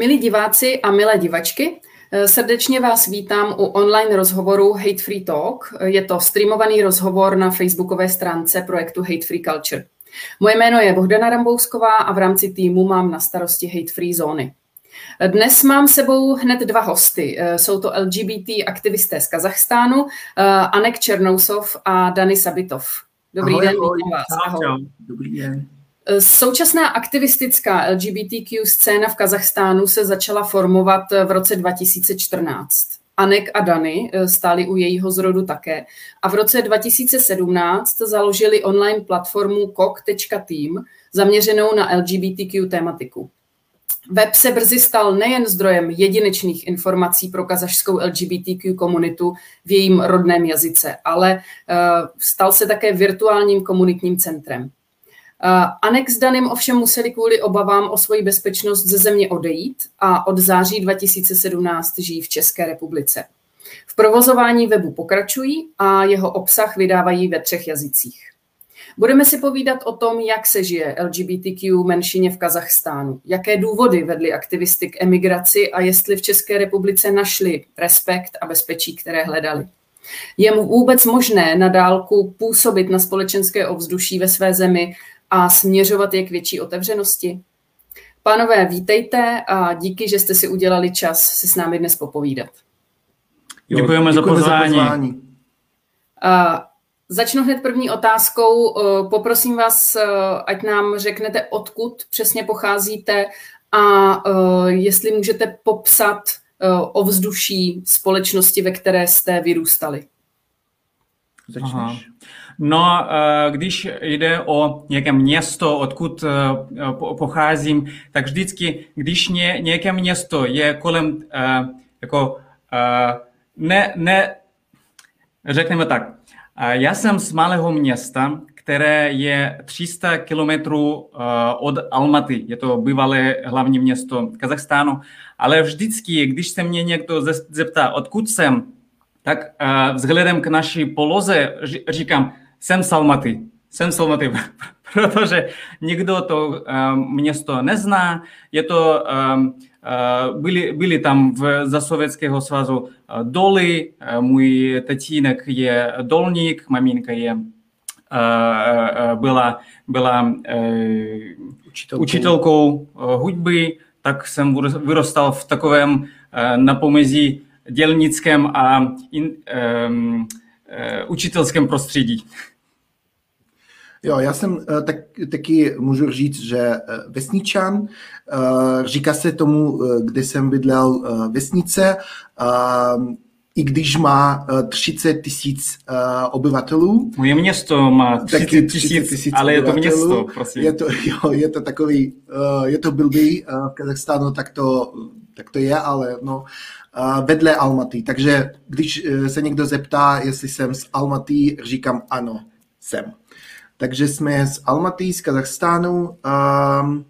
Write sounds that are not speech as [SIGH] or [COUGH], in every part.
Milí diváci a milé divačky, srdečně vás vítám u online rozhovoru Hate Free Talk. Je to streamovaný rozhovor na facebookové stránce projektu Hate Free Culture. Moje jméno je Bohdana Rambousková a v rámci týmu mám na starosti Hate Free zóny. Dnes mám sebou hned dva hosty. Jsou to LGBT aktivisté z Kazachstánu, Anek Černousov a Dani Sabitov. Dobrý ahoj, den, ahoj, vás. Ahoj. Dobrý den. Současná aktivistická LGBTQ scéna v Kazachstánu se začala formovat v roce 2014. Anek a Dany eh, stáli u jejího zrodu také. A v roce 2017 založili online platformu kok.team zaměřenou na LGBTQ tématiku. Web se brzy stal nejen zdrojem jedinečných informací pro kazašskou LGBTQ komunitu v jejím rodném jazyce, ale eh, stal se také virtuálním komunitním centrem. Anek s Danem ovšem museli kvůli obavám o svoji bezpečnost ze země odejít a od září 2017 žijí v České republice. V provozování webu pokračují a jeho obsah vydávají ve třech jazycích. Budeme si povídat o tom, jak se žije LGBTQ menšině v Kazachstánu, jaké důvody vedly aktivisty k emigraci a jestli v České republice našli respekt a bezpečí, které hledali. Je mu vůbec možné na dálku působit na společenské ovzduší ve své zemi a směřovat je k větší otevřenosti? Pánové, vítejte a díky, že jste si udělali čas si s námi dnes popovídat. Děkujeme, za pozvání. Za pozvání. A začnu hned první otázkou. Poprosím vás, ať nám řeknete, odkud přesně pocházíte a jestli můžete popsat ovzduší společnosti, ve které jste vyrůstali. Začneš. Aha. No, eh, když jde o nějaké město, odkud eh, pocházím, tak vždycky, když ně, nějaké město je kolem, eh, jako, ne, ne, řekneme tak, já jsem z malého města, které je 300 kilometrů od Almaty, je to bývalé hlavní město Kazachstánu, ale vždycky, když se mě někdo zeptá, odkud jsem, tak vzhledem k naší poloze říkám, jsem Salmaty. Jsem Salmaty, [LAUGHS] protože nikdo to uh, město nezná. Je to, uh, uh, byli, byli tam v, za Sovětského svazu uh, doly, můj tatínek je dolník, maminka je byla, byla učitelkou, učitelkou hudby, tak jsem vyrostal v takovém napomezí dělnickém a in, um, učitelském prostředí. Jo, já jsem uh, tak, taky můžu říct, že uh, vesničan, uh, říká se tomu, kde jsem bydlel, vesnice, i když má uh, 30 tisíc obyvatelů. Moje město má 30 tisíc, ale je to město, prosím. Je to, [LAUGHS] jo, je to takový, je to blbý v Kazachstánu, tak to, tak to je, ale no, vedle Almaty. Takže když se někdo zeptá, jestli jsem z Almaty, říkám ano, jsem. Takže jsme z Almaty, z Kazachstánu. Um...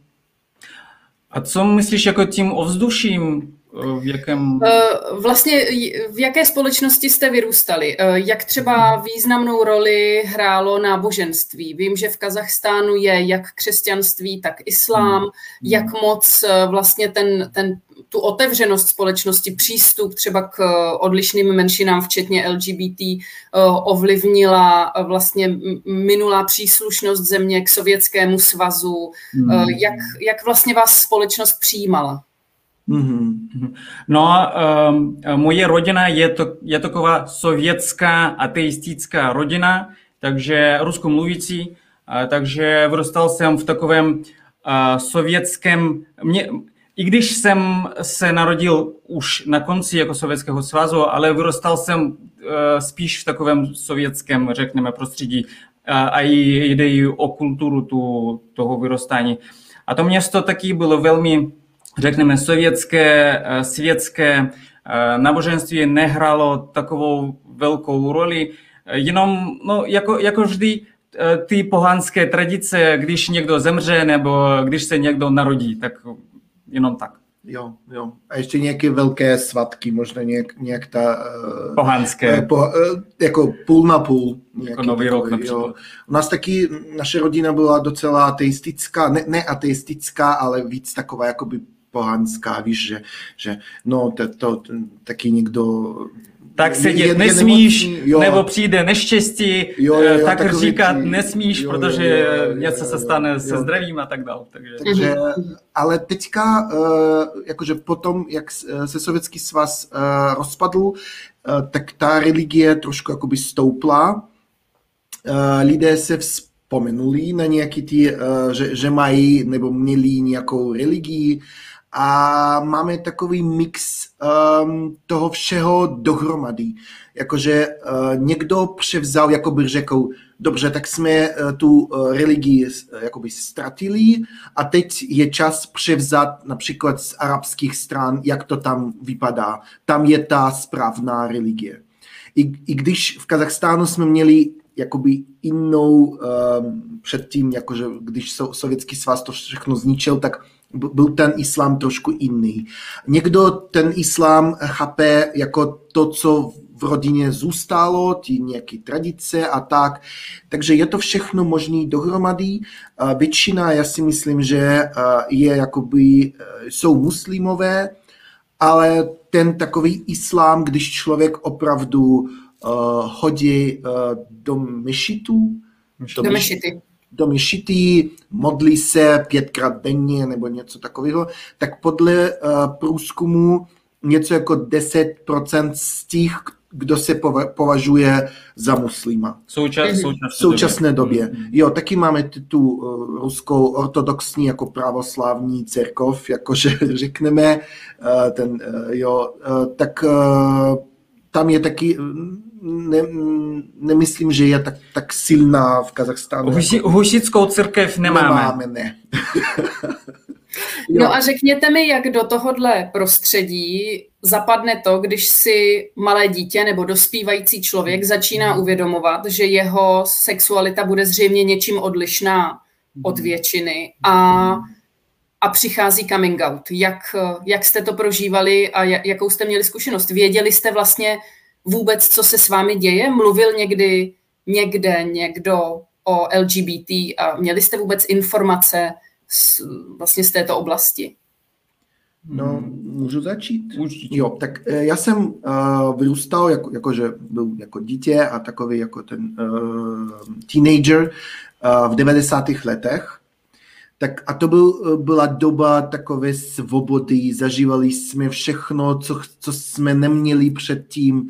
A co myslíš jako tím ovzduším? V jakém... Eh, vlastně v jaké společnosti jste vyrůstali? Eh, jak třeba významnou roli hrálo náboženství? Vím, že v Kazachstánu je jak křesťanství, tak islám. Hmm. Jak moc eh, vlastně ten, ten tu otevřenost společnosti, přístup třeba k eh, odlišným menšinám, včetně LGBT, eh, ovlivnila eh, vlastně minulá příslušnost země k Sovětskému svazu. Hmm. Jak, jak vlastně vás společnost přijímala? Mm-hmm. No, um, moje rodina je, to, je taková sovětská ateistická rodina, takže ruskomluvící, takže vyrůstal jsem v takovém sovětském, mě, i když jsem se narodil už na konci jako Sovětského svazu, ale vyrostal jsem uh, spíš v takovém sovětském, řekněme, prostředí a, a jde i o kulturu tu, toho vyrostání. A to město taky bylo velmi, řekněme, sovětské, uh, světské, náboženství nehrálo takovou velkou roli, jenom, no, jako, jako vždy, ty pohanské tradice, když někdo zemře nebo když se někdo narodí, tak jenom tak. Jo, jo. A ještě nějaké velké svatky, možná nějak, nějak ta... Uh, Pohanské. Po, uh, jako půl na půl. Jako nový takový, rok například. Jo. U nás taky, naše rodina byla docela ateistická, ne, ne ateistická, ale víc taková jakoby pohanská, víš, že, že no, to, to, taky někdo tak sedět je, nesmíš, je nemocný, nebo přijde neštěstí, jo, jo, jo, tak říkat tí, nesmíš, jo, protože jo, jo, jo, něco se stane jo, se zdravím a tak dále. Takže... takže ale teďka, uh, jakože potom, jak se Sovětský svaz rozpadl, tak ta religie trošku jakoby stoupla. Lidé se vzpomenuli na nějaký ty, že, že mají nebo měli nějakou religii, a máme takový mix um, toho všeho dohromady. Jakože uh, někdo převzal, jako by řekl, dobře, tak jsme uh, tu uh, religii uh, jakoby ztratili a teď je čas převzat například z arabských stran, jak to tam vypadá. Tam je ta správná religie. I, i když v Kazachstánu jsme měli jakoby jinou um, předtím, jakože když sovětský svaz to všechno zničil, tak byl ten islám trošku jiný. Někdo ten islám chápe jako to, co v rodině zůstalo, ty nějaké tradice a tak. Takže je to všechno možný dohromady. Většina, já si myslím, že je jakoby, e, jsou muslimové, ale ten takový islám, když člověk opravdu uh, hodí uh, do mešitu, do, do mešity do myšitý, modlí se pětkrát denně nebo něco takového, tak podle uh, průzkumu něco jako 10% z těch, kdo se považuje za muslima. Součas, mhm. současné, v současné době. době. Mhm. Jo, taky máme tu uh, ruskou ortodoxní jako pravoslávní cerkov, jakože [LAUGHS] řekneme, uh, ten, uh, jo, uh, tak uh, tam je taky ne, nemyslím, že je tak, tak silná v Kazachstánu. Husi, jako... Husickou církev nemáme. Nemáme, ne. [LAUGHS] no a řekněte mi, jak do tohohle prostředí zapadne to, když si malé dítě nebo dospívající člověk začíná mhm. uvědomovat, že jeho sexualita bude zřejmě něčím odlišná od mhm. většiny a, a přichází coming out. Jak, jak jste to prožívali a jakou jste měli zkušenost? Věděli jste vlastně, vůbec, co se s vámi děje? Mluvil někdy někde někdo o LGBT a měli jste vůbec informace z, vlastně z této oblasti? No, můžu začít? Určitě. Jo, tak eh, já jsem uh, vyrůstal, jako, jakože byl jako dítě a takový jako ten uh, teenager uh, v 90. letech. Tak a to byl, byla doba takové svobody, zažívali jsme všechno, co, co jsme neměli předtím.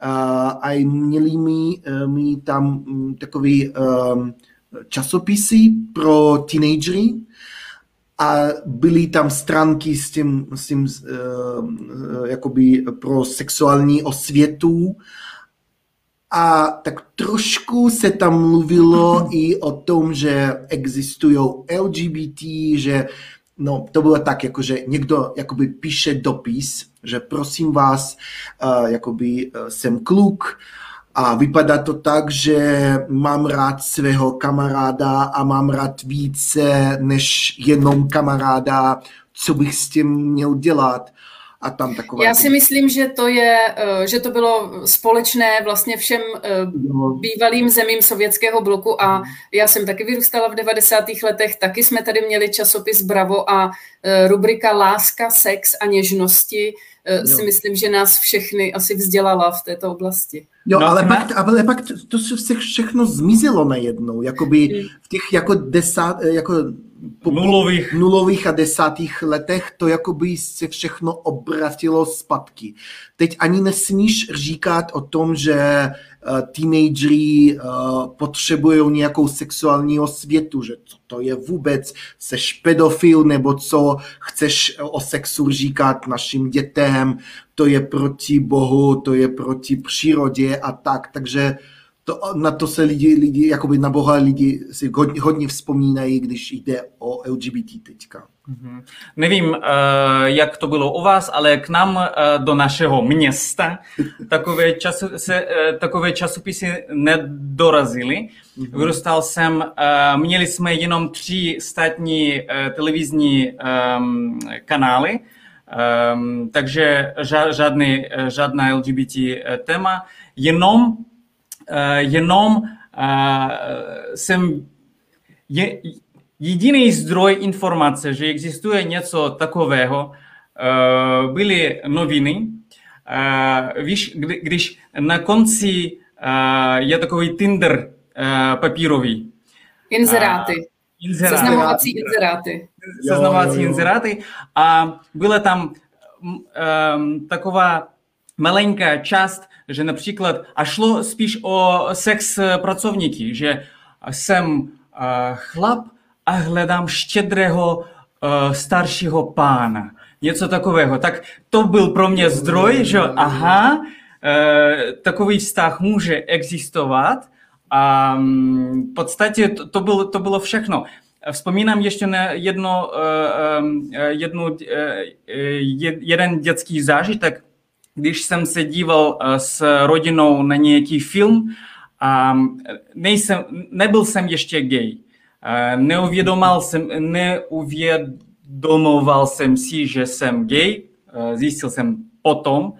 A měli mi, mi tam mm, takový um, časopisy pro teenagery a byly tam stránky s tím, s tím uh, jakoby pro sexuální osvětu a tak trošku se tam mluvilo i o tom, že existují LGBT, že no, to bylo tak, jako, že někdo jakoby píše dopis, že prosím vás, uh, jakoby uh, jsem kluk a vypadá to tak, že mám rád svého kamaráda a mám rád více než jenom kamaráda, co bych s tím měl dělat a tam taková... Já si myslím, že to je, eh, že to bylo společné vlastně všem no. bývalým zemím sovětského bloku a já jsem taky vyrůstala v 90. letech, taky jsme tady měli časopis Bravo a eh, rubrika Láska, sex a něžnosti si myslím, že nás všechny asi vzdělala v této oblasti. Jo, no, ale, pak, ale pak to se všechno zmizelo najednou, jakoby hmm. v těch jako desát, jako po nulových. nulových a desátých letech to jako by se všechno obratilo zpátky. Teď ani nesmíš říkat o tom, že uh, teenagery uh, potřebují nějakou sexuální osvětu, že co to je vůbec, seš pedofil, nebo co chceš o sexu říkat našim dětem, to je proti Bohu, to je proti přírodě a tak. Takže to, na to se lidi, lidi, jakoby na Boha lidi si hodně, hodně vzpomínají, když jde o LGBT teďka. Mm-hmm. Nevím, uh, jak to bylo u vás, ale k nám uh, do našeho města [LAUGHS] takové, času, se, uh, takové časopisy nedorazily. Mm-hmm. Vyrůstal jsem, uh, měli jsme jenom tři státní uh, televizní um, kanály, um, takže žádný, žádná LGBT téma, jenom jenom jsem je, jediný zdroj informace, že existuje něco takového, uh, byly noviny. Uh, víš, kdy, když na konci uh, je takový Tinder uh, papírový. Inzeráty. Inzeráty. Seznamovací inzeráty. Seznamovací inzeráty. A byla tam um, taková malenká část, že například, a šlo spíš o sex pracovníky, že jsem uh, chlap a hledám štědrého uh, staršího pána. Něco takového. Tak to byl pro mě zdroj, že aha, uh, takový vztah může existovat a um, v podstatě to, to, bylo, to bylo všechno. Vzpomínám ještě na jedno, jednu, jeden dětský zážitek, když jsem se díval s rodinou na nějaký film a nejsem, nebyl jsem ještě gay. Neuvědomal jsem, neuvědomoval jsem si, že jsem gay, zjistil jsem potom,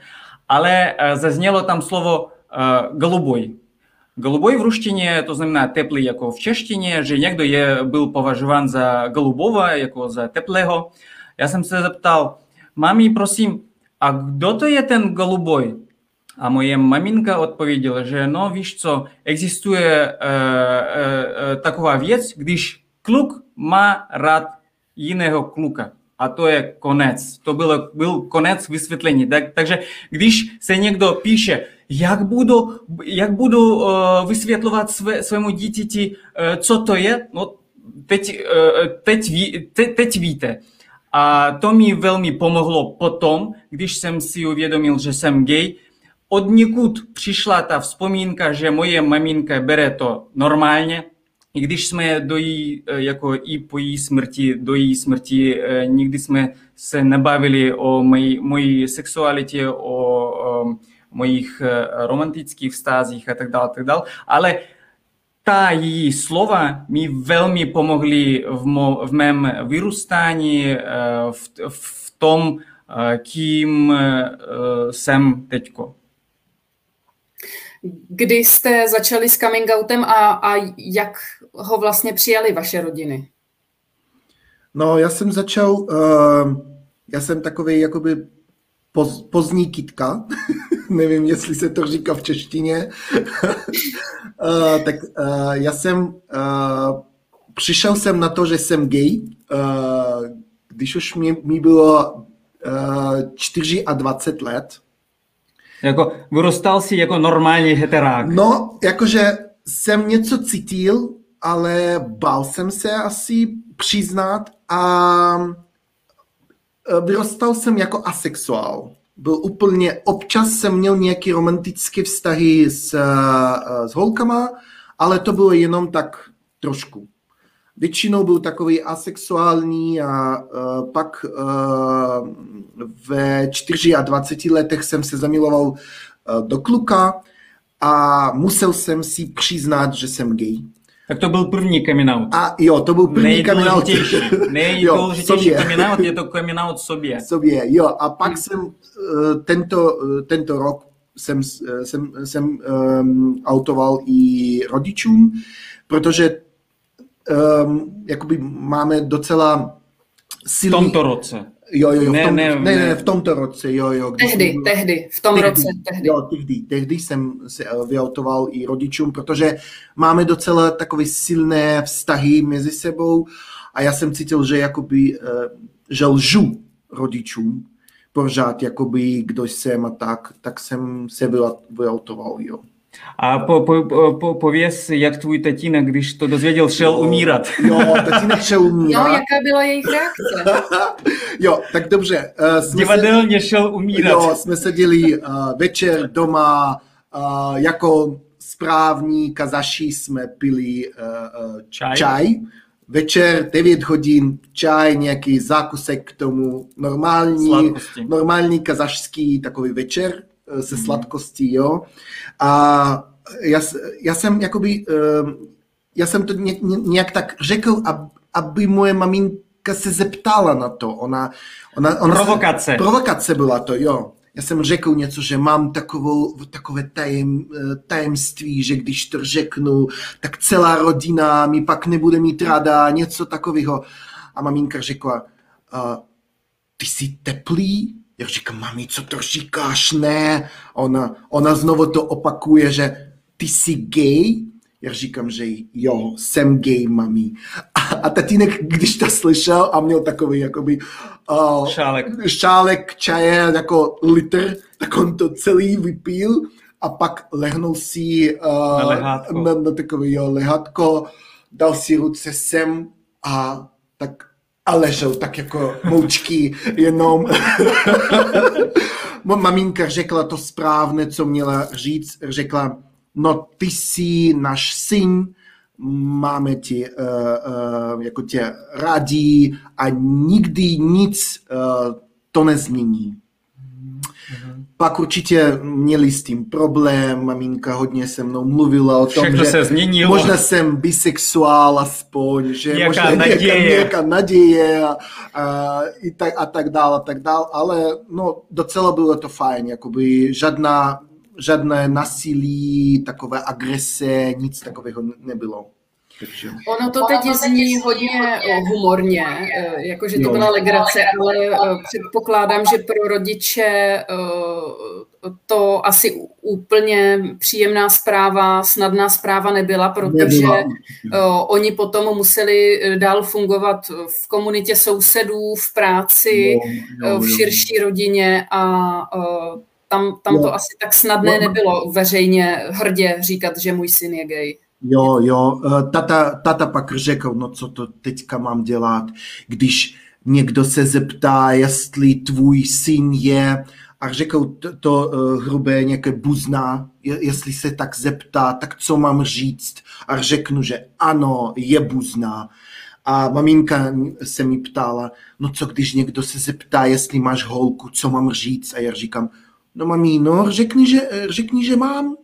ale zaznělo tam slovo голубой. Голубой в руštině to znamená teplý jako v češtině, že někdo je, byl považován za голубого, jako za teplého. Já jsem se zeptal, mami, prosím, a kdo to je ten голубой? A moje maminka odpověděla, že no víš co, existuje e, e, taková věc, když kluk má rád jiného kluka. A to je konec. To byl, byl konec vysvětlení. Tak, takže když se někdo píše, jak budu, jak budu uh, vysvětlovat své, svému dítěti, uh, co to je, no teď, uh, teď, ví, te, teď víte. A to mi velmi pomohlo potom, když jsem si uvědomil, že jsem gay. Od někud přišla ta vzpomínka, že moje maminka bere to normálně, i když jsme do jí, jako i po její smrti, do její smrti, nikdy jsme se nebavili o mojí, mojí sexualitě, o, o mojich eh, romantických vztazích a tak dále, tak dále. Ale ta její slova mi velmi pomohly v, mo, v mém vyrůstání, eh, v, v tom, eh, kým jsem teďko. Kdy jste začali s coming outem a, a jak ho vlastně přijali vaše rodiny? No, já jsem začal, uh, já jsem takový jakoby poz, pozdní kitka, [LAUGHS] nevím, jestli se to říká v češtině, uh, [LAUGHS] tak uh, já jsem, uh, přišel jsem na to, že jsem gay, uh, když už mi, mi bylo uh, 24 let. Jako vyrostal si jako normální heterák. No, jakože jsem něco cítil, ale bál jsem se asi přiznat a vyrostal jsem jako asexuál byl úplně, občas jsem měl nějaké romantické vztahy s, eh, s holkama, ale to bylo jenom tak trošku. Většinou byl takový asexuální a uh, pak uh, ve 24 letech jsem se zamiloval do kluka a musel jsem si přiznat, že jsem gay. Tak to byl první coming out. A jo, to byl první coming out. Nejdůležitější [LAUGHS] coming out je to [LAUGHS] coming out sobě. Sobě, jo. A pak jsem uh, tento, uh, tento rok jsem, uh, jsem, jsem um, autoval i rodičům, protože um, jakoby máme docela silný... V tomto roce. Jo, jo, jo, ne, v tom, ne, ne, ne, v tomto roce, jo, jo. Tehdy, byl, tehdy, v tom tehdy, roce, tehdy. Jo, tehdy, tehdy jsem se eh, vyautoval i rodičům, protože máme docela takové silné vztahy mezi sebou a já jsem cítil, že jakoby, eh, že lžu rodičům pořád, jakoby, kdo jsem a tak, tak jsem se vyautoval, jo. A po, po, po, pověz, jak tvůj tatínek, když to dozvěděl, šel umírat. Jo, tatínek šel [LAUGHS] umírat. No, jaká byla jejich reakce? [LAUGHS] jo, tak dobře. Uh, jsme Divadelně se, šel umírat. Jo, jsme seděli uh, večer doma, uh, jako správní kazaši jsme pili uh, uh, čaj. čaj. Večer 9 hodin, čaj, nějaký zákusek k tomu, normální, Sladkosti. normální kazašský takový večer se mm. sladkostí, jo. A já, já jsem jakoby, ehm, já jsem to nějak tak řekl, aby moje maminka se zeptala na to. Ona, ona, ona provokace. Se, provokace byla to, jo. já jsem řekl něco, že mám takovou, takové tajem, tajemství, že když to řeknu, tak celá rodina mi pak nebude mít rada, něco takového. A maminka řekla, ty jsi teplý? Já říkám, mami, co to říkáš? Ne. Ona, ona znovu to opakuje, že ty jsi gay? Já říkám, že jo, jsem gay, mami. A, a tatínek, když to slyšel a měl takový jakoby uh, šálek. šálek čaje jako litr, tak on to celý vypil a pak lehnul si uh, na, na, na takový jo, lehátko, dal si ruce sem a tak a ležel tak jako moučky jenom. [LAUGHS] Maminka řekla to správné, co měla říct. Řekla, no ty jsi náš syn, máme tě, uh, uh, jako tě radí a nikdy nic uh, to nezmění. Pak určitě měli s tím problém, maminka hodně se mnou mluvila o tom, Všechno že se změnilo. možná jsem bisexuál aspoň, že nějaká možná naděje. nějaká, nějaká naděje a, a, i tak, a tak dále, a tak dále, ale no, docela bylo to fajn, jakoby žádná žádné nasilí, takové agrese, nic takového nebylo. Ono to teď zní hodně humorně, eh, jakože to byla legrace, ale eh, předpokládám, že pro rodiče eh, to asi úplně příjemná zpráva, snadná zpráva nebyla, protože oni potom museli dál fungovat v komunitě sousedů, v práci, v širší rodině a tam, tam to asi tak snadné nebylo veřejně hrdě říkat, že můj syn je gay. Jo, jo, eh, tata, tata pak řekl, no co to teďka mám dělat, když někdo se zeptá, jestli tvůj syn je, a řekl to, to uh, hrubé nějaké buzna, jestli se tak zeptá, tak co mám říct? A řeknu, že ano, je buzna. A maminka se mi ptala, no co když někdo se zeptá, jestli máš holku, co mám říct? A já říkám, no mamíno, řekni, že, řekni, že mám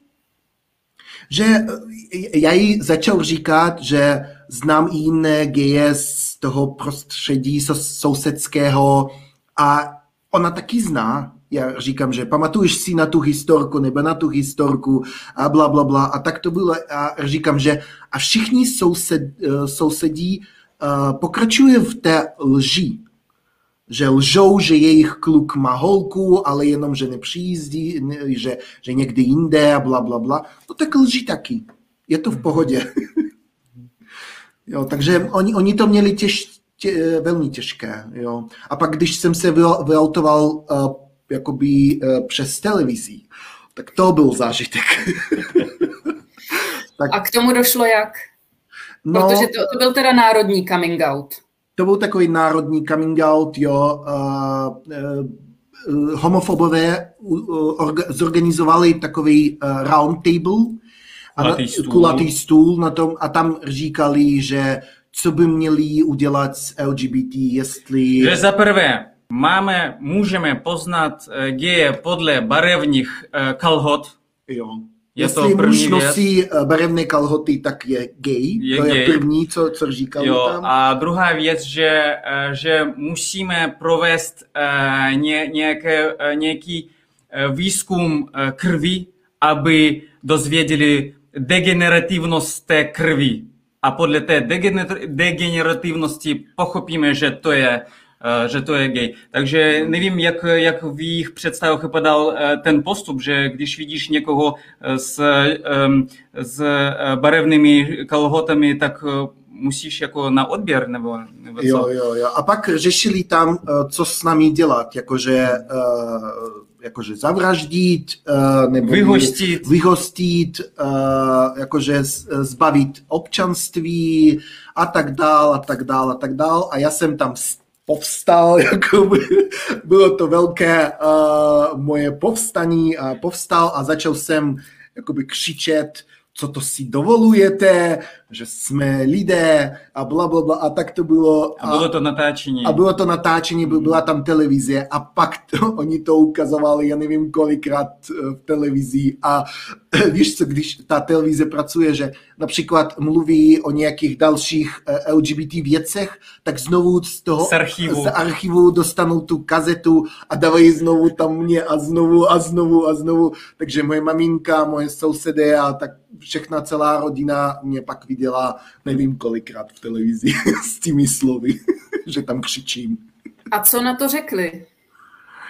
že eh, já jí začal říkat, že znám i jiné geje z toho prostředí sousedského a ona taky zná. Já říkám, že pamatuješ si na tu historku nebo na tu historku a bla, bla, bla. A tak to bylo. A říkám, že a všichni soused, eh, sousedí uh, pokračuje v té lži že lžou, že jejich kluk má holku, ale jenom, že nepřijízdí, že, že někdy jinde a bla, bla, bla, no tak lží taky. Je to v pohodě. [LAUGHS] jo, takže oni, oni to měli těž, tě, velmi těžké. Jo. A pak, když jsem se vyautoval uh, jakoby uh, přes televizi, tak to byl zážitek. [LAUGHS] tak, a k tomu došlo jak? No, Protože to, to byl teda národní coming out to byl takový národní coming out, jo, uh, uh, homofobové uh, zorganizovali takový uh, round table, kulatý stůl. kulatý stůl na tom a tam říkali, že co by měli udělat s LGBT, jestli... Že za prvé máme, můžeme poznat geje podle barevných kalhot. Jo. Je Jestli to muž nosí věc. Eh, barevné kalhoty, tak je gay. Je to gay. je první, co, co říkal jo, tam. A druhá věc, že, eh, že musíme provést uh, ně, nějaké, nějaký výzkum krvi, aby dozvěděli degenerativnost té krvi. A podle té degenerativnosti pochopíme, že to je Eh, že to je gay. Takže nevím, jak, jak v jejich představách vypadal eh, ten postup, že když vidíš někoho eh, s, s barevnými kalhotami, tak musíš jako na odběr nebo, nebo co? Jo, jo, jo. A pak řešili tam, co s námi dělat, jakože, jakože zavraždit, nebo vyhostit, vyhostit jakože zbavit občanství a tak dál, a tak dál, a tak dál. A já jsem tam povstal, [LAUGHS] jakoby, bylo to velké uh, moje povstaní a povstal a začal jsem jakoby křičet co to si dovolujete, že jsme lidé a bla, bla, bla. A tak to bylo. A, a bylo to natáčení. A bylo to natáčení, byla tam televize a pak to, [LAUGHS] oni to ukazovali, já nevím kolikrát eh, v televizi. A [CLEARS THROAT] víš co, když ta televize pracuje, že například mluví o nějakých dalších eh, LGBT věcech, tak znovu z toho z archivu. z archivu dostanou tu kazetu a dávají znovu tam mě a znovu a znovu a znovu. Takže moje maminka, moje sousedy a tak všechna celá rodina mě pak viděla nevím kolikrát v televizi [LAUGHS] s těmi slovy, [LAUGHS] že tam křičím. A co na to řekli?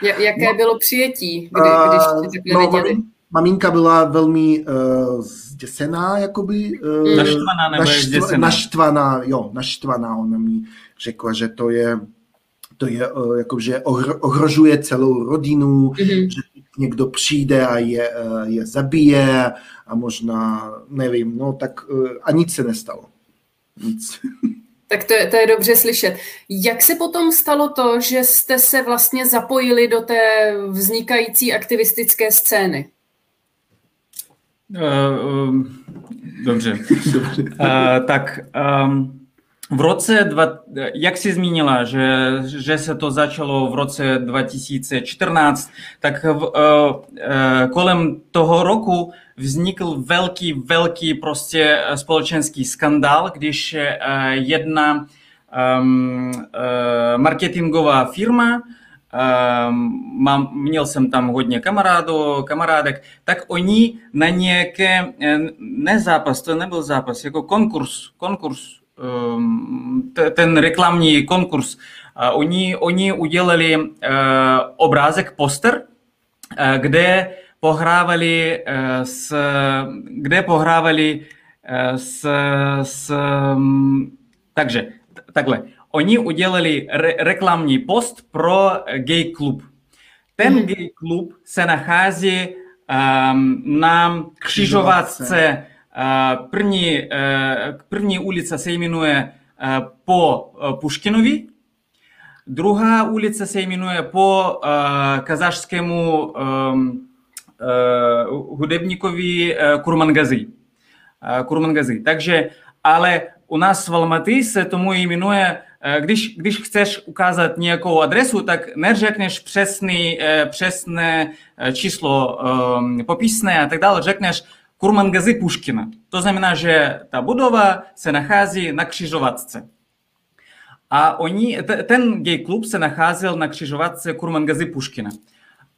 Jaké no, bylo přijetí, kdy, když to no, viděli? Maminka byla velmi uh, zděsená, jakoby. Uh, naštvaná nebo naštva, zděsená? Naštvaná, jo, naštvaná. Ona mi řekla, že to je, to je uh, jako, že ohrožuje celou rodinu, mm-hmm. že někdo přijde a je, uh, je zabije a možná, nevím, no tak uh, a nic se nestalo. Nic. [LAUGHS] Tak to je, to je dobře slyšet. Jak se potom stalo to, že jste se vlastně zapojili do té vznikající aktivistické scény? Uh, uh, dobře. [LAUGHS] dobře. Uh, tak um, v roce, jak jsi zmínila, že, že se to začalo v roce 2014, tak uh, kolem toho roku vznikl velký, velký prostě společenský skandál, když uh, jedna um, uh, marketingová firma mám, měl jsem tam hodně kamarádů, kamarádek, tak oni na nějaké, ne zápas, to nebyl zápas, jako konkurs, konkurs, ten reklamní konkurs, oni, oni udělali obrázek, poster, kde pohrávali s, kde pohrávali s, s takže takhle, oni udělali re- reklamní post pro gay klub. Ten mm-hmm. gay klub se nachází um, na křižovatce. Uh, první, uh, první ulice se jmenuje uh, po uh, Puškinovi, druhá ulice se jmenuje po uh, kazašskému um, uh, hudebníkovi uh, Kurmangazi. Uh, Kurmangazi. Takže, ale u nás v Almaty se tomu jmenuje když, když chceš ukázat nějakou adresu, tak neřekneš přesný, přesné číslo popisné a tak dále, řekneš Kurmangazy Puškina. To znamená, že ta budova se nachází na křižovatce. A oni, ten gay klub se nacházel na křižovatce Kurmangazy Puškina.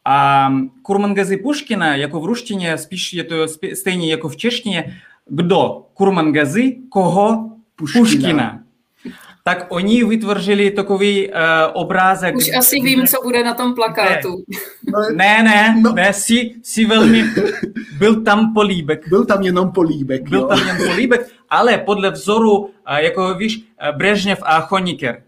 A Kurmangazy Puškina, jako v ruštině, spíš je to stejně jako v češtině, kdo? Kurmangazy, koho? Puškina. Puškina tak oni vytvořili takový uh, obrázek. Už asi vím, co bude na tom plakátu. [LAUGHS] Ne, ne, no. ne, si, si velmi, byl tam políbek. Byl tam jenom políbek. Byl jo. tam jenom políbek, ale podle vzoru, uh, jako víš, Brežněv a Choniker.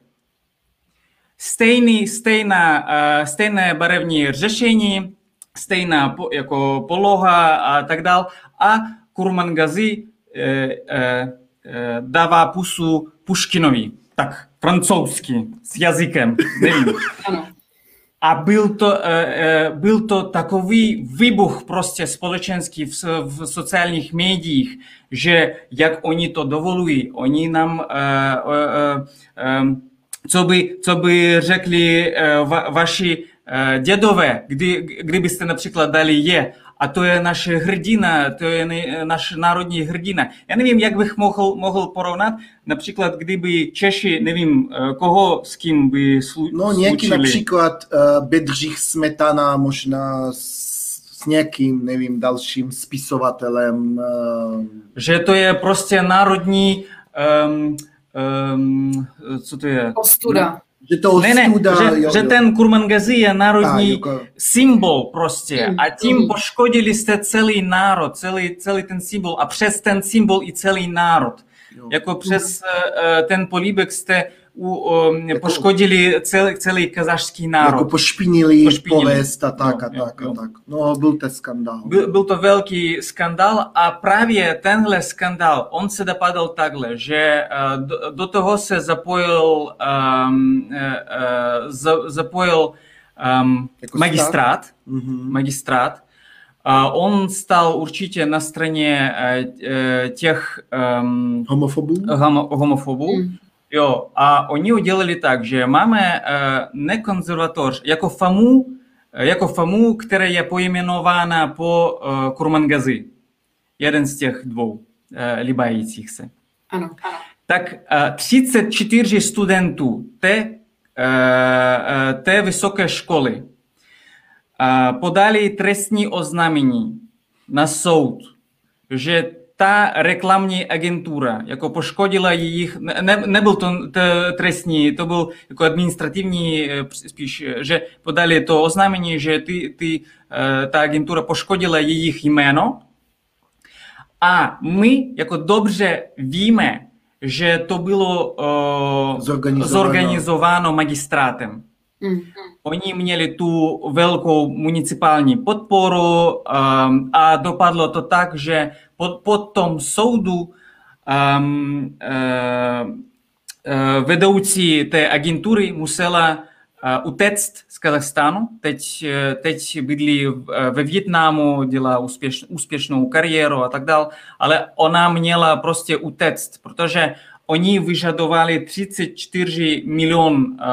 Stejný, stejná, uh, stejné barevní řešení, stejná po, jako poloha a tak dál. A Kurmangazi uh, uh, dává pusu Puškinovi tak francouzsky, s jazykem, nevím. [LAUGHS] A byl to, eh, eh, byl to takový výbuch prostě společenský v, v sociálních médiích, že jak oni to dovolují, oni nám, eh, co by, co by řekli va, vaši dědové, kdy, kdybyste například dali je, a to je naše hrdina, to je náš národní hrdina. Já nevím, jak bych mohl, mohl porovnat, například kdyby Češi, nevím, eh, koho s kým by slu, No nějaký například uh, Bedřich Smetana, možná s, s nějakým, nevím, dalším spisovatelem. Uh... Že to je prostě národní, um, um, co to je? Ostuda. Že to ne, ne, že, jo, že ten Kurmangazi je národní a, symbol prostě mm, a tím poškodili jste celý národ, celý, celý ten symbol a přes ten symbol i celý národ. Jo. Jako přes uh, ten políbek jste u, um, jako, poškodili celý, celý kazašský. Jako pošpinili, pošpinili. pověst a tak jo, a tak jo, a tak. No, byl to skandál. Byl, byl to velký skandál a právě tenhle skandál, on se dopadl takhle, že uh, do, do toho se zapojil, um, uh, uh, zapojil um, jako magistrát, mm-hmm. magistrát On stal určitě na straně těch um, homofobů. Homo, homofobů. Mm. Jo, a oni udělali tak, že máme nekonzervatoř jako FAMU, jako FAMU, která je pojmenována po Kurmangazi. Jeden z těch dvou líbajících se. Ano, ano. Tak 34 studentů té, té vysoké školy podali trestní oznámení na soud, že ta reklamní agentura jako poškodila jejich, ne, nebyl to, trestní, to byl jako administrativní spíš, že podali to oznámení, že ty, ty, ta agentura poškodila jejich jméno a my jako dobře víme, že to bylo uh, zorganizováno. zorganizováno magistrátem. Mm. Oni měli tu velkou municipální podporu um, a dopadlo to tak, že po, po tom soudu um, uh, uh, vedoucí té agentury musela uh, utéct z Kazachstánu. Teď, uh, teď bydlí ve Větnamu, dělá úspěš, úspěšnou kariéru a tak dále, ale ona měla prostě utéct, protože oni vyžadovali 34 milion uh,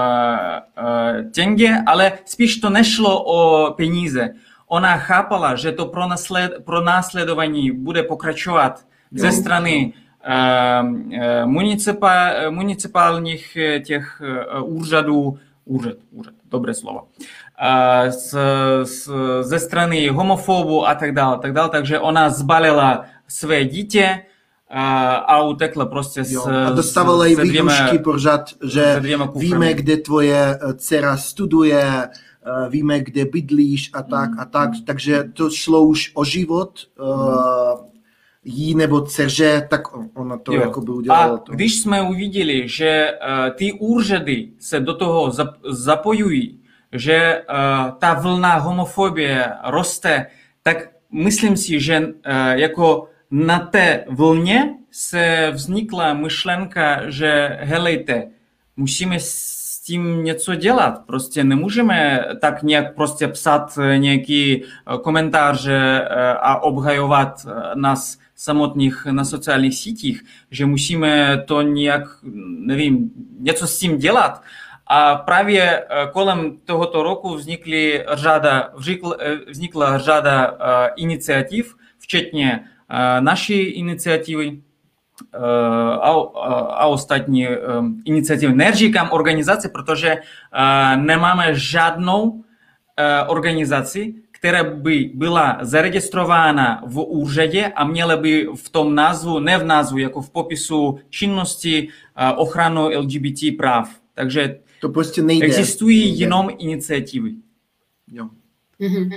tenge, ale spíš to nešlo o peníze. Ona chápala, že to pro, nasled, pro následování bude pokračovat ze strany municipa, municipálních těch úřadů, úřad, úřad, dobré slovo, z, z, ze strany homofobů a tak dále, tak dále. Takže ona zbalila své dítě, a, a utekla prostě s, a dostávala i výhrušky pořád, že víme, kde tvoje dcera studuje, víme, kde bydlíš a tak a tak, takže to šlo už o život uh, jí nebo dceře, tak ona to jo. jako by udělala. A to. když jsme uviděli, že uh, ty úřady se do toho zap, zapojují, že uh, ta vlna homofobie roste, tak myslím si, že uh, jako na té vlně se vznikla myšlenka, že helejte, musíme s tím něco dělat. Prostě nemůžeme tak nějak prostě psat nějaký komentáře a obhajovat nás samotných na sociálních sítích, že musíme to nějak, nevím, něco s tím dělat. A právě kolem tohoto roku vznikly řada, vznikla řada iniciativ, včetně naší iniciativy a, a ostatní iniciativy. Neříkám organizaci, protože nemáme žádnou organizaci, která by byla zaregistrována v úřadě a měla by v tom názvu, ne v názvu, jako v popisu činnosti ochranu LGBT práv. Takže to prostě nejde. existují nejde. jenom iniciativy. Jo. Mm-hmm.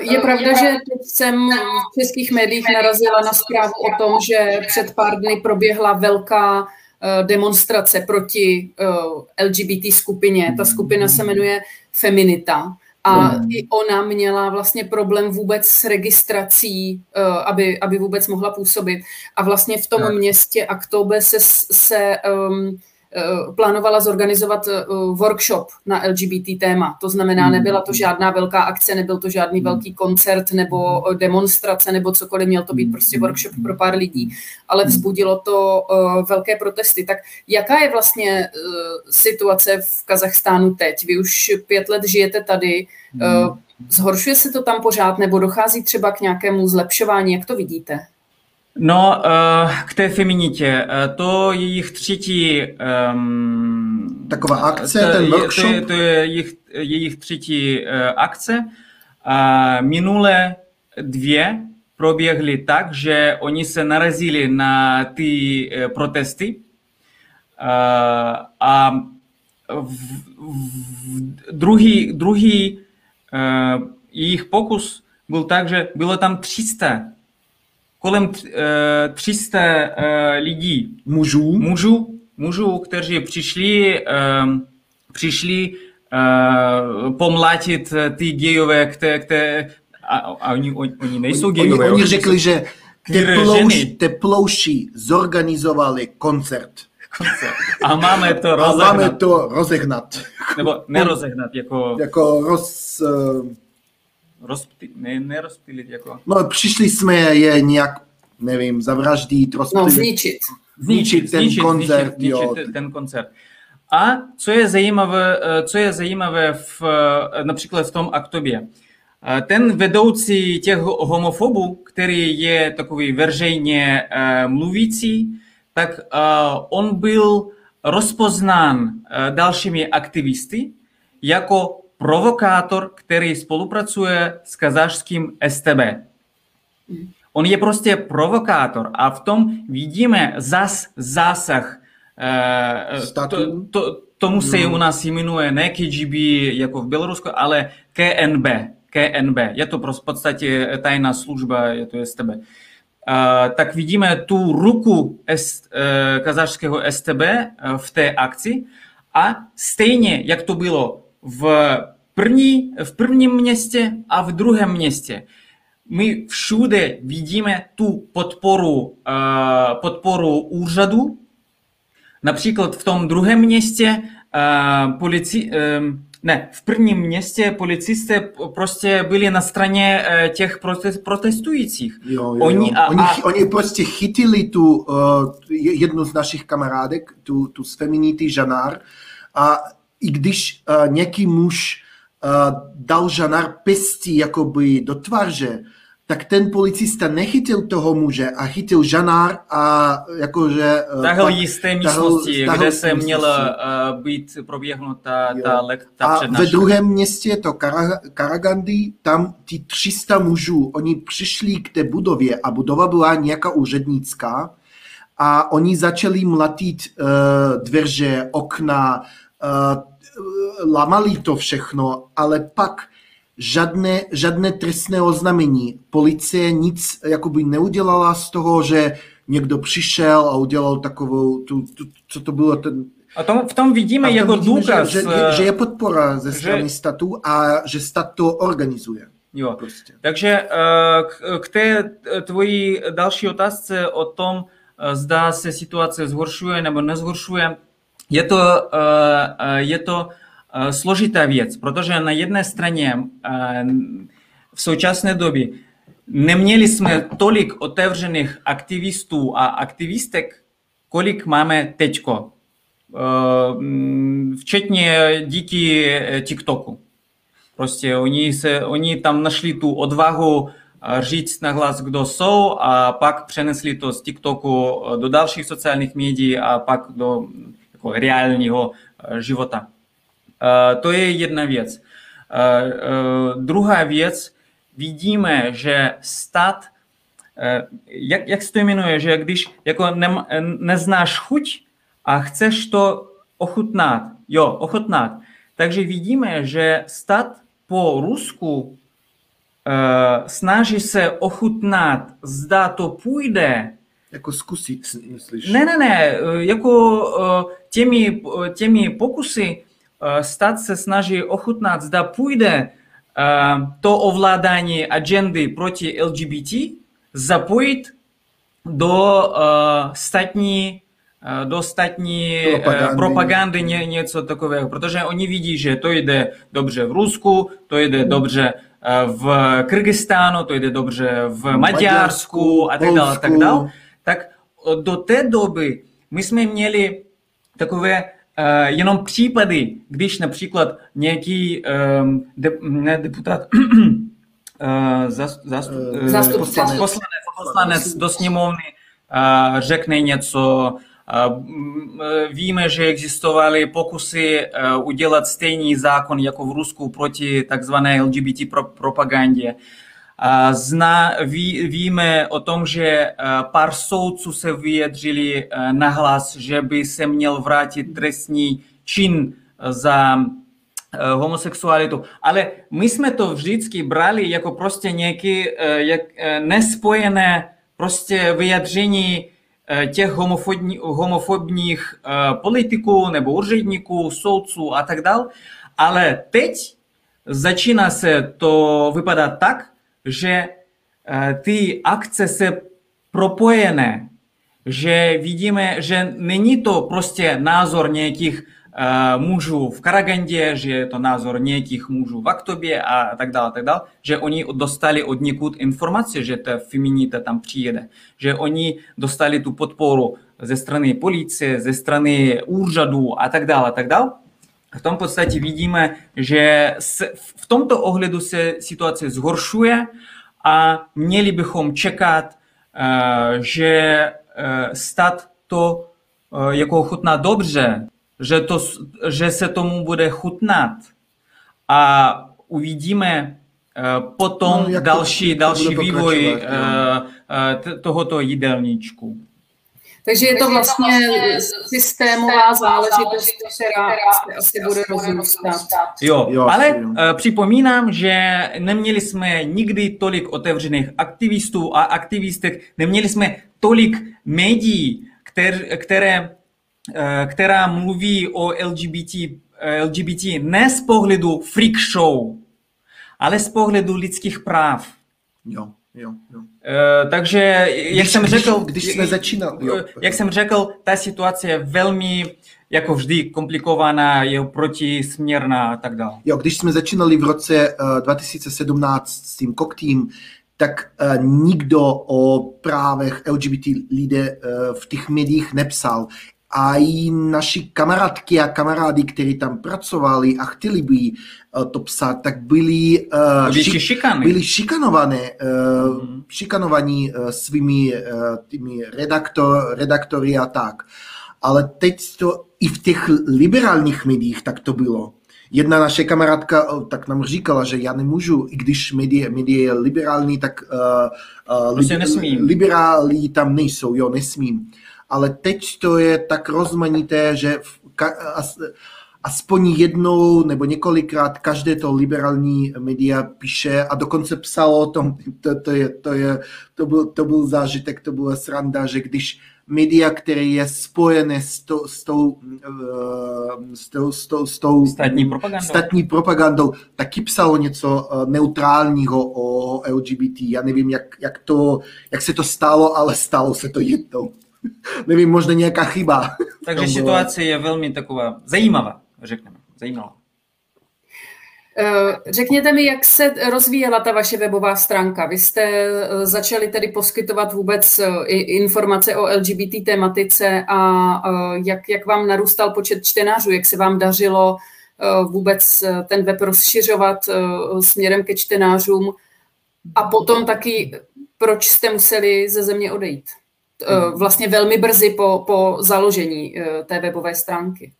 Je pravda, že teď jsem v českých médiích narazila na zprávu o tom, že před pár dny proběhla velká eh, demonstrace proti eh, LGBT skupině. Ta skupina se jmenuje Feminita. A mm. i ona měla vlastně problém vůbec s registrací, aby, aby vůbec mohla působit. A vlastně v tom tak. městě Aktobe se, se um, Eh, plánovala zorganizovat eh, workshop na LGBT téma. To znamená, hmm. nebyla to žádná velká akce, nebyl to žádný hmm. velký koncert nebo eh, demonstrace nebo cokoliv, měl to být prostě hmm. workshop pro pár lidí, ale vzbudilo to velké protesty. Tak jaká je vlastně situace v Kazachstánu teď? Vy už pět let žijete tady, zhoršuje se to tam pořád nebo dochází třeba k nějakému zlepšování? Jak to vidíte? No, k té feminitě, to je jejich třetí... Um, Taková akce, to, ten workshop? To, to je jejich, jejich třetí uh, akce. A minule dvě proběhly tak, že oni se narazili na ty uh, protesty uh, a v, v, druhý, druhý uh, jejich pokus byl tak, že bylo tam 300 kolem uh, 300 uh, lidí. Mužů? Mužů, mužů, kteří přišli, uh, přišli uh, pomlátit ty gejové, které, které a, a oni, oni nejsou gejové. Oni, oni řekli, že teplouši, teplouši zorganizovali koncert. koncert. A máme to [LAUGHS] rozehnat. A máme to rozehnat. Nebo nerozehnat, jako... Jako roz... Uh rozpty, ne, nerozptýlit jako... No, přišli jsme je nějak, nevím, zavraždít, rozptýlit. No, zničit. Zničit ten zničit, koncert, zničit, jo. Zničit ten koncert. A co je zajímavé, co je zajímavé v, například v tom aktobě, ten vedoucí těch homofobů, který je takový veřejně mluvící, tak on byl rozpoznán dalšími aktivisty jako provokátor, který spolupracuje s kazašským STB. On je prostě provokátor a v tom vidíme zas zásah. To, to, tomu se u nás jmenuje ne KGB jako v Bělorusku, ale KNB. KNB. Je to v podstatě tajná služba, je to STB. Uh, tak vidíme tu ruku S, uh, kazašského STB uh, v té akci a stejně, jak to bylo v, první, v prvním městě a v druhém městě, my všude vidíme tu podporu, podporu úřadu. Například v tom druhém městě polici, ne, v prvním městě policisté prostě byli na straně eh, těch protestujících. Jo, jo, oni, a, oni, a... oni prostě chytili tu uh, jednu z našich kamarádek, tu, tu z feminity Žanár, a i když uh, nějaký muž uh, dal Žanár pestí jakoby do tváře, tak ten policista nechytil toho muže a chytil Žanár a jakože... Tahl jí z té místnosti, tahl, kde se měla uh, být proběhnuta ta, ta A ve druhém městě, to Karagandy, tam ty 300 mužů, oni přišli k té budově a budova byla nějaká úřednická a oni začali mlatit uh, dveře, okna, uh, lamali to všechno, ale pak žádné, žádné trestné oznámení. Policie nic jakoby neudělala z toho, že někdo přišel a udělal takovou, tu, tu, co to bylo, ten... A tom, v tom vidíme jako důkaz. Že, že, že je podpora ze strany že... statu a že stát to organizuje. Jo. Prostě. Takže eh, k, k té tvojí další otázce o tom, eh, zda se situace zhoršuje nebo nezhoršuje, je to, eh, je to složitá věc, protože na jedné straně v současné době neměli jsme tolik otevřených aktivistů a aktivistek, kolik máme teďko, včetně díky TikToku. Prostě oni, se, oni tam našli tu odvahu říct na hlas, kdo jsou a pak přenesli to z TikToku do dalších sociálních médií a pak do jako reálního života. To je jedna věc. Druhá věc, vidíme, že stát, jak, jak se to jmenuje, že když jako ne, neznáš chuť a chceš to ochutnat, jo, ochutnat, takže vidíme, že stát po Rusku snaží se ochutnat, zda to půjde. Jako zkusit, myslíš? Ne, ne, ne, jako těmi, těmi pokusy Eh, stát se snaží ochutnat, zda půjde eh, to ovládání agendy proti LGBT zapojit do eh, státní do státní propagandy, propagandy ně, něco takového, protože oni vidí, že to jde dobře v Rusku, to jde dobře v Kyrgyzstánu, to jde dobře v Maďarsku a tak dále, tak dále. Tak do té doby my jsme měli takové Uh, jenom případy, když například nějaký um, de, ne deputát, uh, [CLEARS THROAT] zas, zas, uh, poslanec, poslanec, do sněmovny uh, řekne něco, víme, že existovaly pokusy udělat stejný zákon jako v Rusku proti takzvané LGBT pro, propagandě. Zna, ví, víme o tom, že pár soudců se vyjadřili nahlas, že by se měl vrátit trestní čin za homosexualitu. Ale my jsme to vždycky brali jako prostě nějaké jak, nespojené prostě vyjadření těch homofobní, homofobních politiků nebo úředníků, soudců a tak dále. Ale teď začíná se to vypadat tak, že ty akce se propojené, že vidíme, že není to prostě názor nějakých mužů v Karagandě, že je to názor nějakých mužů v Aktobě a tak dále, tak dále, že oni dostali od někud informace, že ta feminita tam přijede, že oni dostali tu podporu ze strany policie, ze strany úřadů a tak dále, tak dále. V tom podstatě vidíme, že v tomto ohledu se situace zhoršuje a měli bychom čekat, že stát to jako chutná dobře, že, to, že se tomu bude chutnat a uvidíme potom no, další, to, další vývoj tohoto jídelníčku. Takže je to vlastně systémová záležitost, která asi bude rozrůstat. Jo, ale uh, připomínám, že neměli jsme nikdy tolik otevřených aktivistů a aktivistek, neměli jsme tolik médií, které, které, uh, která mluví o LGBT, uh, LGBT ne z pohledu freak show, ale z pohledu lidských práv. Jo. Jo, jo. Uh, takže, jak když, jsem řekl, když, jsme začínali, jo. jak jsem řekl, ta situace je velmi, jako vždy, komplikovaná, je protisměrná a tak dále. Jo, když jsme začínali v roce uh, 2017 s tím koktým, tak uh, nikdo o právech LGBT lidé uh, v těch médiích nepsal a i naši kamarádky a kamarády, kteří tam pracovali a chtěli by eh, to psát, tak byli, uh, šik- byli šikanované, uh, mm-hmm. šikanovaní uh, svými uh, tými redaktor, redaktory a tak. Ale teď to i v těch liberálních médiích tak to bylo. Jedna naše kamarádka tak nám říkala, že já nemůžu, i když média, média je liberální, tak uh, uh, prostě li, liberální tam nejsou, jo, nesmím. Uh, ale teď to je tak rozmanité, že aspoň jednou nebo několikrát každé to liberální média píše a dokonce psalo o tom, to, to, je, to, je, to, byl, to byl zážitek, to byla sranda, že když média, které je spojené s, to, s, tou, eh, s, tou, s, tou, s tou státní propagandou. státní propagandou, taky psalo něco eh, neutrálního o LGBT. Já nevím, jak, jak, to, jak se to stalo, ale stalo se to jednou. Nevím, možná nějaká chyba. Takže situace je velmi taková zajímavá, řekněme. Zajímavá. Eh, řekněte mi, jak se rozvíjela ta vaše webová stránka. Vy jste eh, začali tedy poskytovat vůbec eh, informace o LGBT tématice a jak, jak vám narůstal počet čtenářů, jak se vám dařilo vůbec ten web rozšiřovat směrem ke čtenářům a potom taky, proč jste museli ze země odejít? Eh, vlastně velmi brzy po, po založení eh, té webové stránky.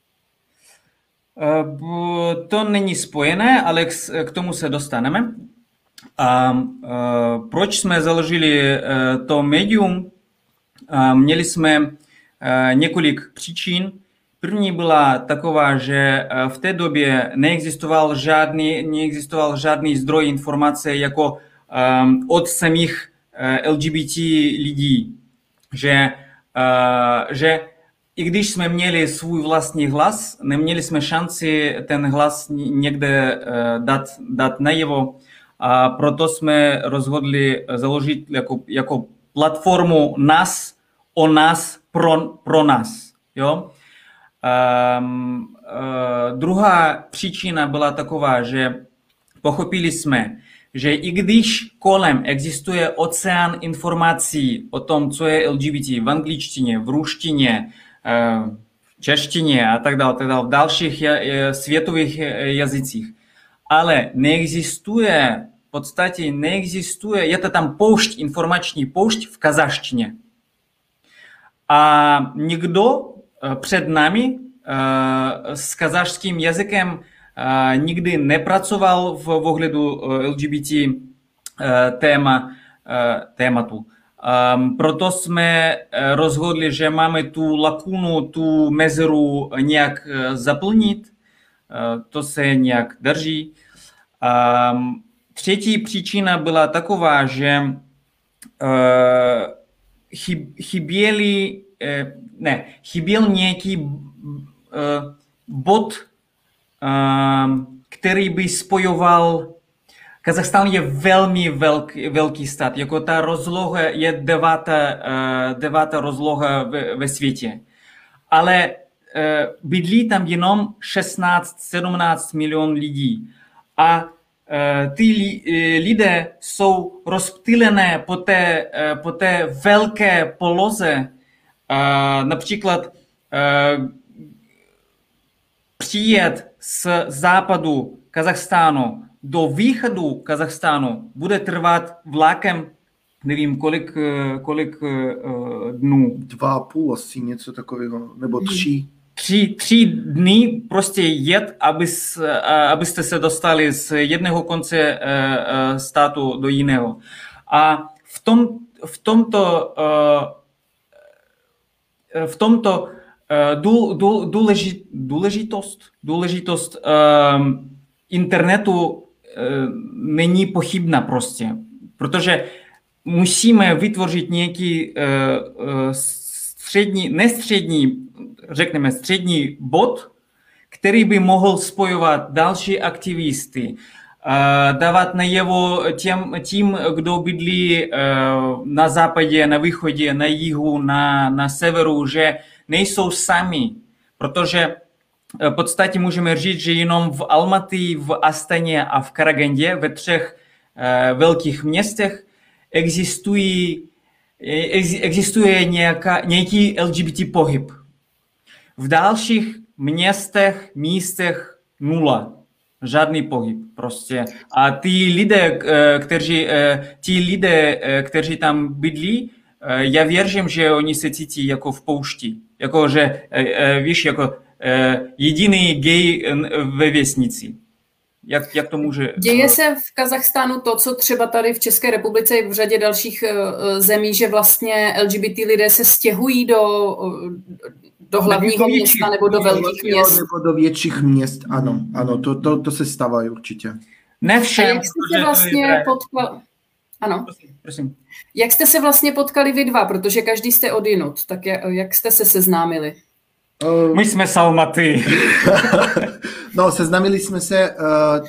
Eh, to není spojené, ale k tomu se dostaneme. A proč jsme založili to médium? Měli jsme několik příčin. První byla taková, že v té době neexistoval žádný, neexistoval žádný zdroj informace jako od samých LGBT lidí že, uh, že i když jsme měli svůj vlastní hlas, neměli jsme šanci ten hlas někde uh, dát, dát najevo. A proto jsme rozhodli založit jako, jako platformu nás, o nás, pro, pro nás. Jo? Um, uh, druhá příčina byla taková, že pochopili jsme, že i když kolem existuje oceán informací o tom, co je LGBT v angličtině, v ruštině, eh, v češtině a tak dále, tak dále v dalších světových jazycích, ale neexistuje, v podstatě neexistuje, je to tam poušť, informační poušť v kazaštině. A někdo eh, před námi eh, s kazašským jazykem nikdy nepracoval v ohledu e, LGBT e, téma, e, tématu. Proto jsme rozhodli, že máme tu lakunu, tu mezeru nějak zaplnit. To se nějak drží. Třetí příčina byla taková, že chyběli, ne, chyběl nějaký bod Ehm, který by spojoval Kazachstán je velmi velký, velký stát, jako ta rozloha je devátá, eh, devátá rozloha ve, ve světě. Ale bydlí tam jenom 16-17 milionů lidí. A ty lidé jsou rozptýlené po té, po té velké poloze. Například přijet z západu Kazachstánu do východu Kazachstánu bude trvat vlakem nevím, kolik, kolik dnů. Dva a půl asi, něco takového, nebo tři. Tři, tři dny prostě jet, abys, abyste se dostali z jedného konce státu do jiného. A v, tom, v tomto, v tomto důležit, důležitost, důležitost internetu není pochybná prostě, protože musíme vytvořit nějaký střední, nestřední, řekneme střední bod, který by mohl spojovat další aktivisty, dávat najevo těm, tím, kdo bydlí na západě, na východě, na jihu, na, na severu, že nejsou sami, protože v podstatě můžeme říct, že jenom v Almaty, v Astaně a v Karagandě, ve třech velkých městech, existují, existuje nějaká, nějaký LGBT pohyb. V dalších městech, místech nula. Žádný pohyb prostě. A ty lidé, kteří, ti lidé, kteří tam bydlí, já věřím, že oni se cítí jako v poušti. Jako, že víš, jako jediný gay ve věsnici. Jak, jak to může... Děje se v Kazachstánu to, co třeba tady v České republice i v řadě dalších zemí, že vlastně LGBT lidé se stěhují do, do hlavního do města nebo do velkých měst? Nebo do větších měst, ano. Ano, to, to, to se stává určitě. Ne všem. A jak jste se vlastně potkali? Ano. Prosím, prosím. Jak jste se vlastně potkali vy dva, protože každý jste odinut, tak jak jste se seznámili? My jsme Salmaty. [LAUGHS] no, seznámili jsme se,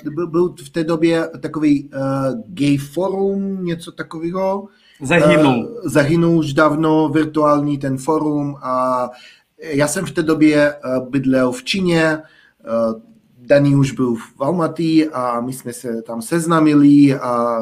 uh, byl, byl v té době takový uh, gay forum, něco takového. Zahynul. Uh, zahynul už dávno virtuální ten forum a já jsem v té době uh, bydlel v Číně, uh, Daný už byl v Almaty a my jsme se tam seznámili a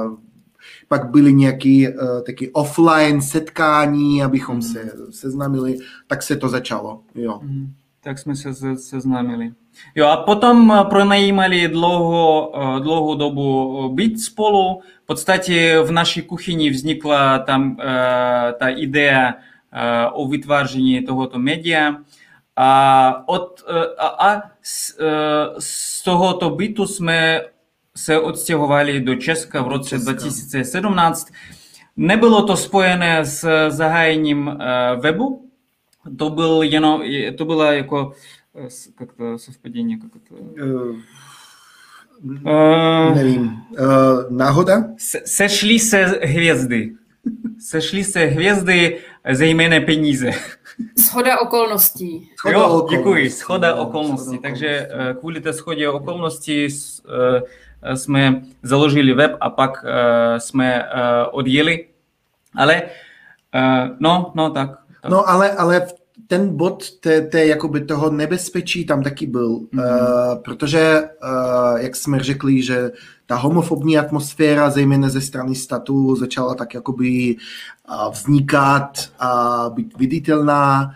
pak byly nějaké uh, taky offline setkání, abychom mm. se seznámili, tak se to začalo. Jo. Mm. Tak jsme se seznámili. Jo, a potom pronajímali dlouho, dlouhou dobu být spolu. V podstatě v naší kuchyni vznikla tam uh, ta idea uh, o vytváření tohoto média. A, od, a, a z, z tohoto bytu jsme se odstěhovali do Česka v roce 2017. Nebylo to spojené s zahájením webu, to byl jenom, to byla jako как-то совпадение, как это... Uh, nevím. Uh, náhoda? Sešli se hvězdy. Sešli se hvězdy, zejména peníze. Schoda okolností. Schoda jo, okolností. děkuji, schoda okolností. Schoda Takže okolností. kvůli té schodě okolností jsme založili web a pak jsme odjeli. Ale no, no tak. tak. No ale, ale ten bod té, té jakoby toho nebezpečí tam taky byl, mm-hmm. uh, protože, uh, jak jsme řekli, že ta homofobní atmosféra, zejména ze strany statu, začala tak jakoby uh, vznikat a být viditelná.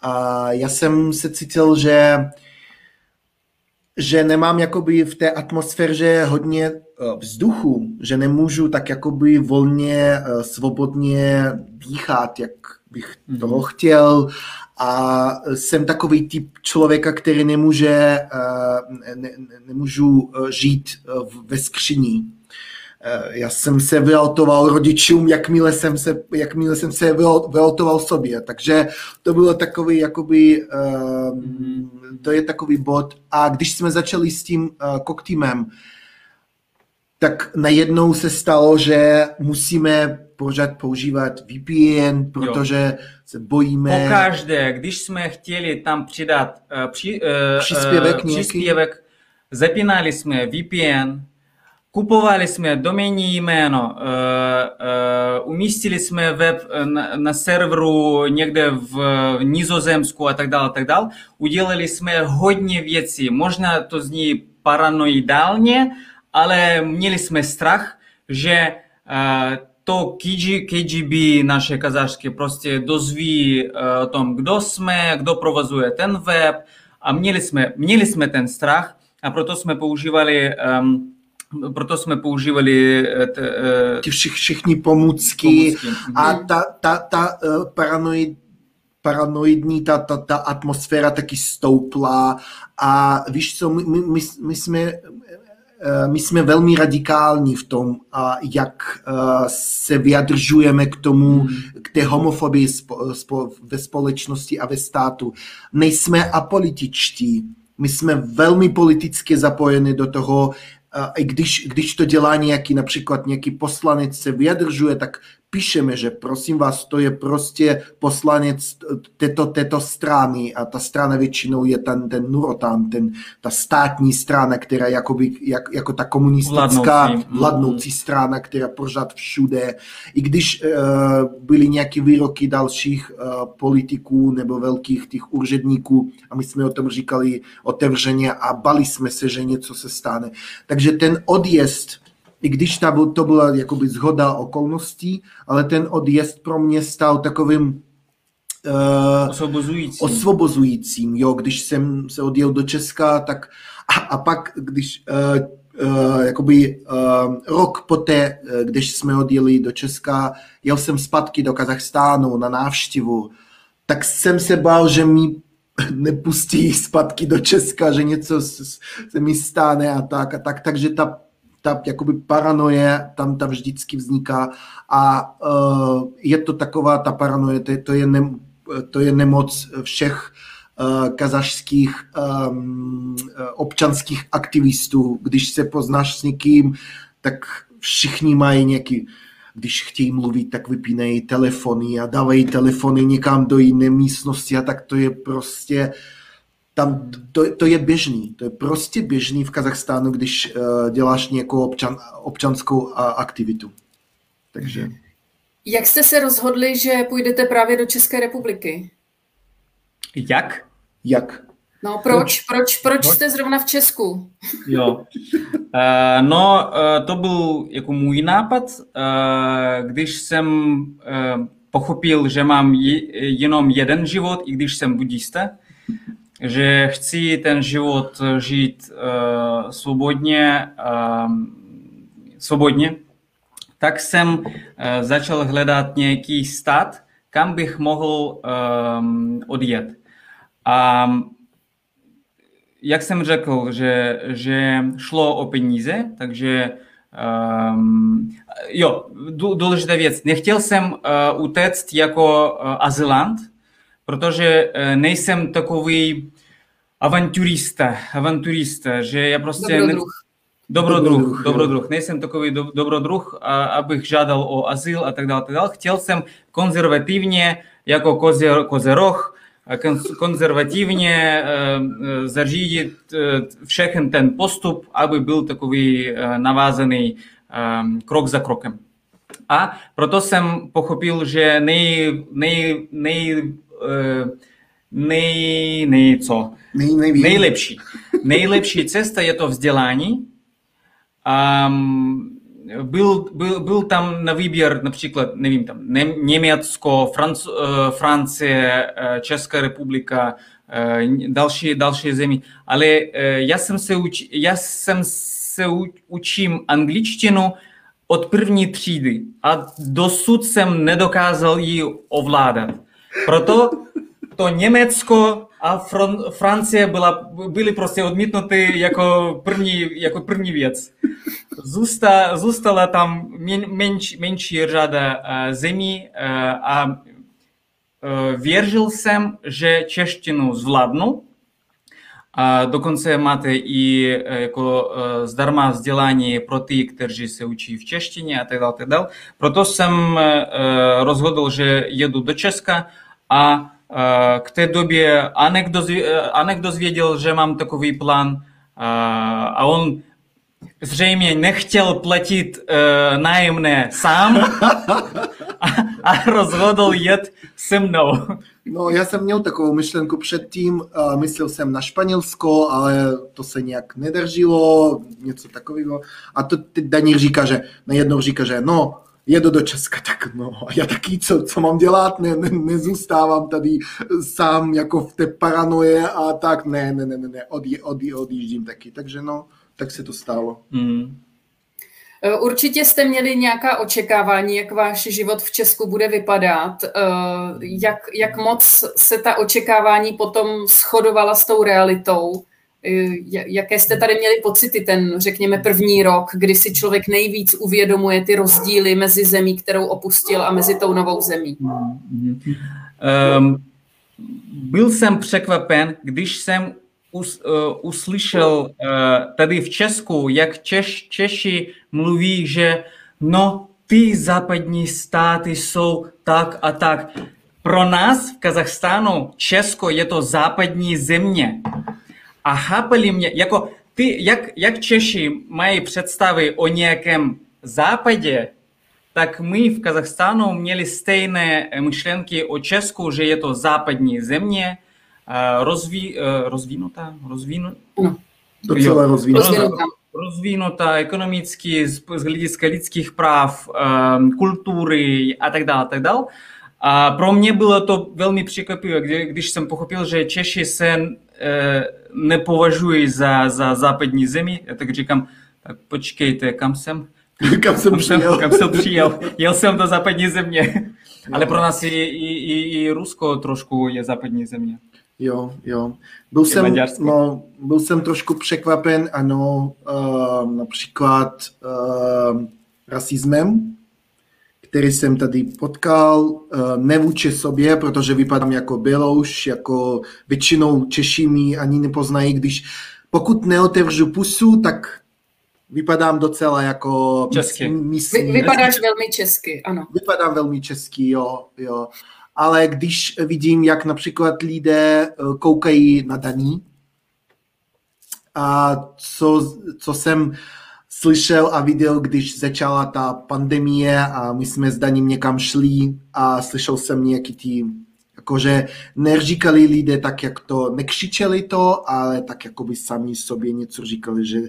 A já jsem se cítil, že že nemám jakoby v té atmosféře hodně vzduchu, že nemůžu tak jakoby volně, svobodně dýchat, jak bych toho chtěl a jsem takový typ člověka, který nemůže, eh, ne, nemůžu eh, žít eh, ve skříní. Já jsem se vyautoval rodičům, jakmile jsem se, jakmile jsem se vyautoval sobě. Takže to bylo takový, jakoby, mm-hmm. to je takový bod. A když jsme začali s tím koktýmem, tak najednou se stalo, že musíme pořád používat VPN, protože jo. se bojíme. Pokaždé, když jsme chtěli tam přidat uh, při, uh, příspěvek, uh, příspěvek zapínali jsme VPN, Kupovali jsme doménní jméno, umístili jsme web na, serveru někde v Nizozemsku a tak dále, tak dále. Udělali jsme hodně věcí. Možná to zní paranoidálně, ale měli jsme strach, že to KG, KGB naše kazašské prostě dozví o tom, kdo jsme, kdo provozuje ten web a měli jsme, měli jsme ten strach a proto jsme používali um, proto jsme používali t, uh, ty všich, všichni pomůcky, pomůcky. a ta, ta, ta uh, paranoid, paranoidní ta, ta, ta atmosféra taky stoupla a víš co, my, my, my jsme my jsme velmi radikální v tom, jak se vyjadržujeme k tomu, hmm. k té homofobii ve společnosti a ve státu. Nejsme apolitičtí, my jsme velmi politicky zapojeni do toho, i když, když to dělá nějaký například nějaký poslanec se vyjadržuje, tak píšeme, že prosím vás, to je prostě poslanec této, této strany a ta strana většinou je ten, ten Nurotan, ten, ta státní strana, která jakoby, jak, jako ta komunistická vládnoucí, vládnoucí strana, která pořád všude. I když uh, byly nějaké výroky dalších uh, politiků nebo velkých těch úředníků a my jsme o tom říkali otevřeně a bali jsme se, že něco se stane. Takže ten odjezd i když ta, to byla jakoby zhoda okolností, ale ten odjezd pro mě stal takovým uh, osvobozujícím. osvobozujícím. Jo, když jsem se odjel do Česka, tak a, a pak, když uh, uh, jakoby uh, rok poté, když jsme odjeli do Česka, jel jsem zpátky do Kazachstánu na návštěvu, tak jsem se bál, že mi [LAUGHS] nepustí zpátky do Česka, že něco se mi stane a tak a tak, takže ta ta jakoby paranoje tam ta vždycky vzniká a uh, je to taková ta paranoje, to, to, je, ne, to je nemoc všech uh, kazašských um, občanských aktivistů. Když se poznáš s někým, tak všichni mají nějaký když chtějí mluvit, tak vypínají telefony a dávají telefony někam do jiné místnosti a tak to je prostě uh, tam to, to je běžný, to je prostě běžný v Kazachstánu, když uh, děláš nějakou občan, občanskou uh, aktivitu. Takže. Jak jste se rozhodli, že půjdete právě do České republiky? Jak? Jak? No proč? Proč, proč, proč jste zrovna v Česku? Jo. Uh, no, uh, to byl jako můj nápad, uh, když jsem uh, pochopil, že mám jenom jeden život, i když jsem budista, že chci ten život žít uh, svobodně, uh, svobodně, tak jsem uh, začal hledat nějaký stát, kam bych mohl um, odjet. A jak jsem řekl, že, že šlo o peníze, takže um, jo, důležitá věc. Nechtěl jsem uh, utéct jako uh, azylant, protože eh, nejsem takový avanturista, avanturista, že já prostě... Dobrodruh. Dobrodruh, dobrodruh, dobrodruh. Nejsem takový do, dobrodruh, a, abych žádal o azyl a tak dále, tak dále. Chtěl jsem konzervativně, jako kozer, kozeroch, konzervativně e, zařídit e, všechen ten postup, aby byl takový e, navázaný e, krok za krokem. A proto jsem pochopil, že nej, nej, nej Eh, nej, nej co? Nej, nejví. Nejlepší. Nejlepší cesta je to vzdělání. Um, byl, byl, byl tam na výběr například, nevím, tam Německo, Franc, uh, Francie, uh, Česká republika, další, další zemi, ale já jsem se, uč, já jsem se učím angličtinu od první třídy a dosud jsem nedokázal ji ovládat. Proto to Německo a Fran- Francie byla, byly prostě odmítnuty jako první, jako první věc. Zůsta, zůstala tam menš, menší řada uh, zemí uh, a uh, věřil jsem, že češtinu zvládnu. A dokonce máte i jako zdarma vzdělání pro ty, kteří se učí v češtině a tak dále. Tak dále. Proto jsem rozhodl, že jedu do Česka a k té době Anek, dozvě, Anek dozvěděl, že mám takový plán a on zřejmě nechtěl platit nájemné sám [LAUGHS] a, a rozhodl jet se mnou. No, já jsem měl takovou myšlenku předtím, myslel jsem na Španělsko, ale to se nějak nedržilo, něco takového. A to teď Daník říká, že najednou říká, že no, jedu do Česka, tak no, a já taky, co, co mám dělat, ne, ne, nezůstávám tady sám jako v té paranoje a tak, ne, ne, ne, ne, ne odjí, odjí, odjíždím taky, takže no, tak se to stalo. Mm. Určitě jste měli nějaká očekávání, jak váš život v Česku bude vypadat. Eh, jak, jak moc se ta očekávání potom shodovala s tou realitou? Eh, jaké jste tady měli pocity ten, řekněme, první rok, kdy si člověk nejvíc uvědomuje ty rozdíly mezi zemí, kterou opustil a mezi tou novou zemí? Um, byl jsem překvapen, když jsem us, uh, uslyšel uh, tady v Česku, jak Češ, Češi mluví, že no, ty západní státy jsou tak a tak. Pro nás v Kazachstánu Česko je to západní země. A chápali mě, jako ty, jak, jak Češi mají představy o nějakém západě, tak my v Kazachstánu měli stejné myšlenky o Česku, že je to západní země, rozví, rozvinutá, rozvinu, no, docela rozvinutá. rozvinutá ekonomicky, z, z hlediska lidských práv, kultury a tak dále, tak dále. A pro mě bylo to velmi překvapivé, když jsem pochopil, že Češi se nepovažují za, za západní zemi. Já tak říkám, tak počkejte, kam jsem? [LAUGHS] kam jsem kam přijel? Jsem, kam jsem přijel? Jel jsem do západní země. [LAUGHS] Ale pro nás i, i, i, i Rusko trošku je západní země. Jo, jo. Byl jsem, no, byl jsem trošku překvapen, ano, uh, například uh, rasismem, který jsem tady potkal, uh, nevůči sobě, protože vypadám jako Bělouš, jako většinou Češi mi ani nepoznají, když pokud neotevřu pusu, tak vypadám docela jako... Česky. Vy, vypadáš velmi česky, ano. Vypadám velmi česky, jo, jo ale když vidím, jak například lidé eh, koukají na daní, a co, co jsem slyšel a viděl, když začala ta pandemie a my jsme s daním někam šli a slyšel jsem nějaký ty, jakože neříkali lidé tak, jak to, nekřičeli to, ale tak jako by sami sobě něco říkali, že,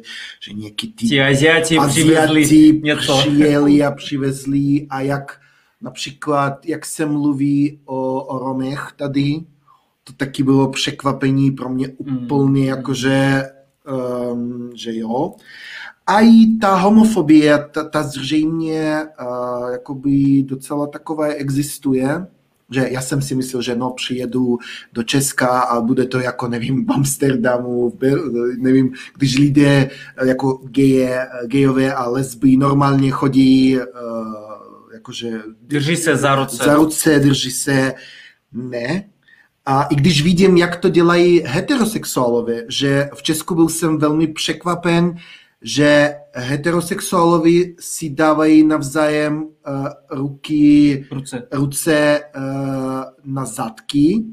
že nějaký ty, ty Aziati, přivezli něco. přijeli a přivezli a jak Například, jak se mluví o, o Romech tady, to taky bylo překvapení pro mě mm. úplně, mm. jakože, um, že jo. A i ta homofobie, ta, ta zřejmě uh, jakoby docela takové existuje, že já jsem si myslel, že no, přijedu do Česka a bude to jako, nevím, v Amsterdamu, nevím, když lidé jako geje, gejové a lesby normálně chodí uh, jakože... Drží se za ruce. Za ruce, drží se, ne. A i když vidím, jak to dělají heterosexuálové, že v Česku byl jsem velmi překvapen, že heterosexuálovi si dávají navzájem uh, ruky, ruce, ruce uh, na zadky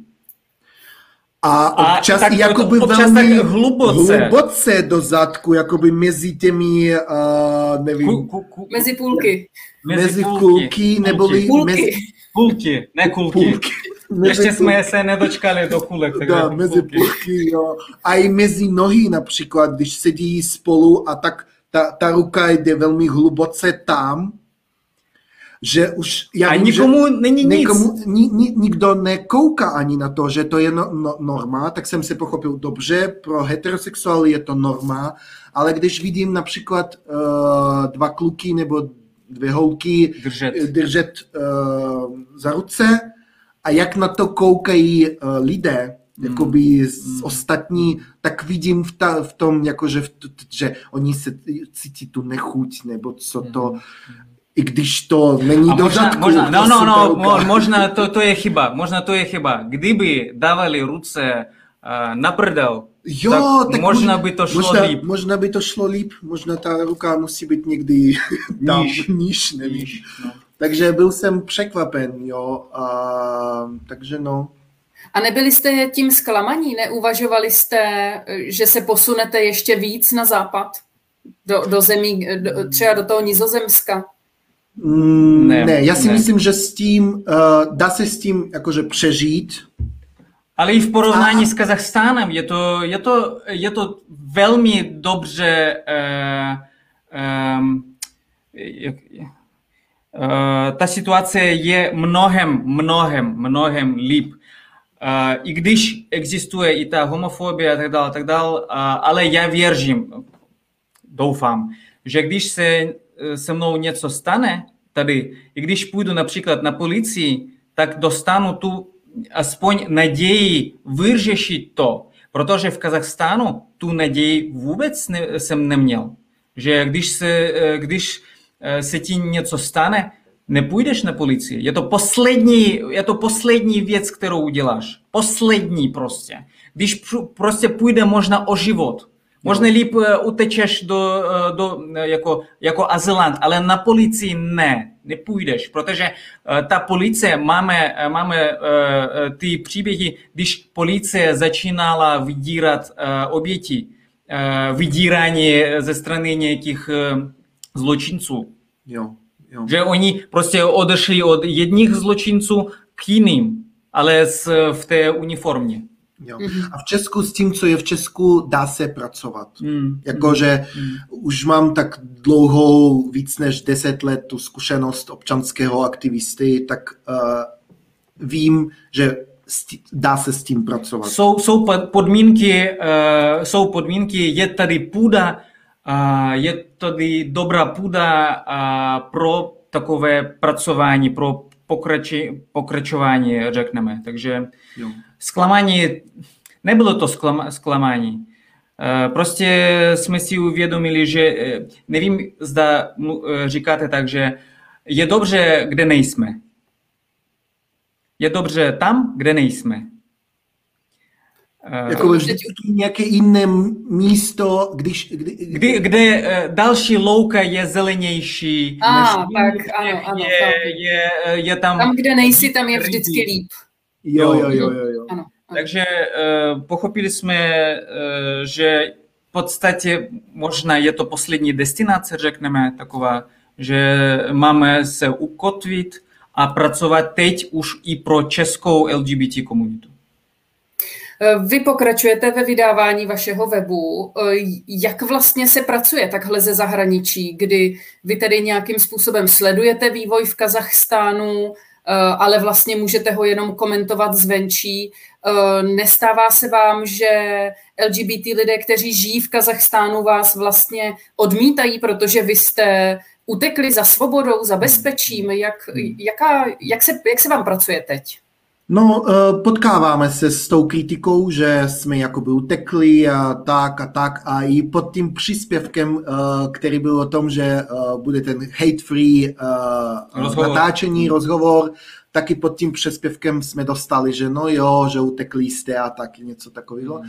a občas a, tak, jakoby občas velmi tak hluboce. hluboce do zadku, jakoby mezi těmi, uh, nevím. Ku, ku, ku, mezi půlky. Mezi, mezi kulky, neboli... Půlky. Mezi... Půlky, ne kulky. půlky. Ještě jsme se nedočkali do kulek. [LAUGHS] Tak da, mezi půlky. jo. A i mezi nohy například, když sedí spolu a tak ta, ta ruka jde velmi hluboce tam, že už... Já a vím, nikomu že není nikomu, nic. Ni, ni, nikdo nekouká ani na to, že to je no, no, norma, tak jsem si pochopil dobře, pro heterosexuály je to norma, ale když vidím například uh, dva kluky nebo dvě holky držet, držet uh, za ruce a jak na to koukají uh, lidé, hmm. jakoby z ostatní, tak vidím v, ta, v tom, jakože v, že oni se cítí tu nechuť, nebo co to, hmm i když to není a do možná, řadku, možná, no, no, no, možná to, to je chyba, možná to je chyba. Kdyby dávali ruce uh, na prdel, jo, tak, tak možná by to šlo možná, líp. Možná by to šlo líp, možná ta ruka musí být někdy tam, níž, níž, nevím. Níž, no. Takže byl jsem překvapen, jo, a, takže no. A nebyli jste tím zklamaní? Neuvažovali jste, že se posunete ještě víc na západ? do, do zemí, do, třeba do toho Nizozemska? Mm, ne, ne, já si ne. myslím, že s tím, uh, dá se s tím jakože přežít. Ale i v porovnání a... s Kazachstánem je to, je to, je to velmi dobře uh, um, jak, ta situace je mnohem, mnohem, mnohem líp. Uh, I když existuje i ta homofobie a tak dále, tak dále, ale já věřím, doufám, že když se se mnou něco stane tady, i když půjdu například na policii, tak dostanu tu aspoň naději vyřešit to, protože v Kazachstánu tu naději vůbec ne, jsem neměl. Že když se, když se ti něco stane, nepůjdeš na policii. Je to poslední, je to poslední věc, kterou uděláš. Poslední prostě. Když prostě půjde možná o život, Možná líp utečeš do, do, jako, jako azylant, ale na policii ne, nepůjdeš, protože ta policie, máme, máme ty příběhy, když policie začínala vydírat oběti, vydírání ze strany nějakých zločinců. Jo, jo. Že oni prostě odešli od jedních zločinců k jiným, ale v té uniformě. Jo. Mm-hmm. A v Česku s tím, co je v Česku, dá se pracovat. Mm. Jakože mm. už mám tak dlouhou, víc než 10 let tu zkušenost občanského aktivisty, tak uh, vím, že dá se s tím pracovat. Jsou, jsou podmínky, uh, jsou podmínky, je tady půda, uh, je tady dobrá půda pro takové pracování, pro pokrači, pokračování, řekneme. Takže jo. zklamání, nebylo to sklam, zklamání. Eh, prostě jsme si uvědomili, že eh, nevím, zda eh, říkáte tak, že je dobře, kde nejsme. Je dobře tam, kde nejsme. Jako vždycky nějaké jiné místo, když... Kdy, kdy, kde další louka je zelenější. A, než tak, ano, ano. Je, je, je tam... Tam, kde nejsi, tam je vždycky líp. Jo, jo, jo, jo. jo. Ano, ano. Takže uh, pochopili jsme, uh, že v podstatě možná je to poslední destinace, řekneme, taková, že máme se ukotvit a pracovat teď už i pro českou LGBT komunitu. Eh, vy pokračujete ve vydávání vašeho webu. Eh, jak vlastně se pracuje takhle ze zahraničí, kdy vy tedy nějakým způsobem sledujete vývoj v Kazachstánu, eh, ale vlastně můžete ho jenom komentovat zvenčí. Nestává se vám, že LGBT lidé, kteří žijí v Kazachstánu, vás vlastně odmítají, protože vy jste utekli za svobodou, za bezpečím. Jak, jaká, jak, se, jak se vám pracuje teď? No, eh, potkáváme se s tou kritikou, že jsme jakoby utekli a tak a tak a i pod tím příspěvkem, eh, který byl o tom, že eh, bude ten hate-free rozhovor. natáčení, rozhovor, taky pod tím příspěvkem jsme dostali, že no jo, že utekli jste a taky něco takového.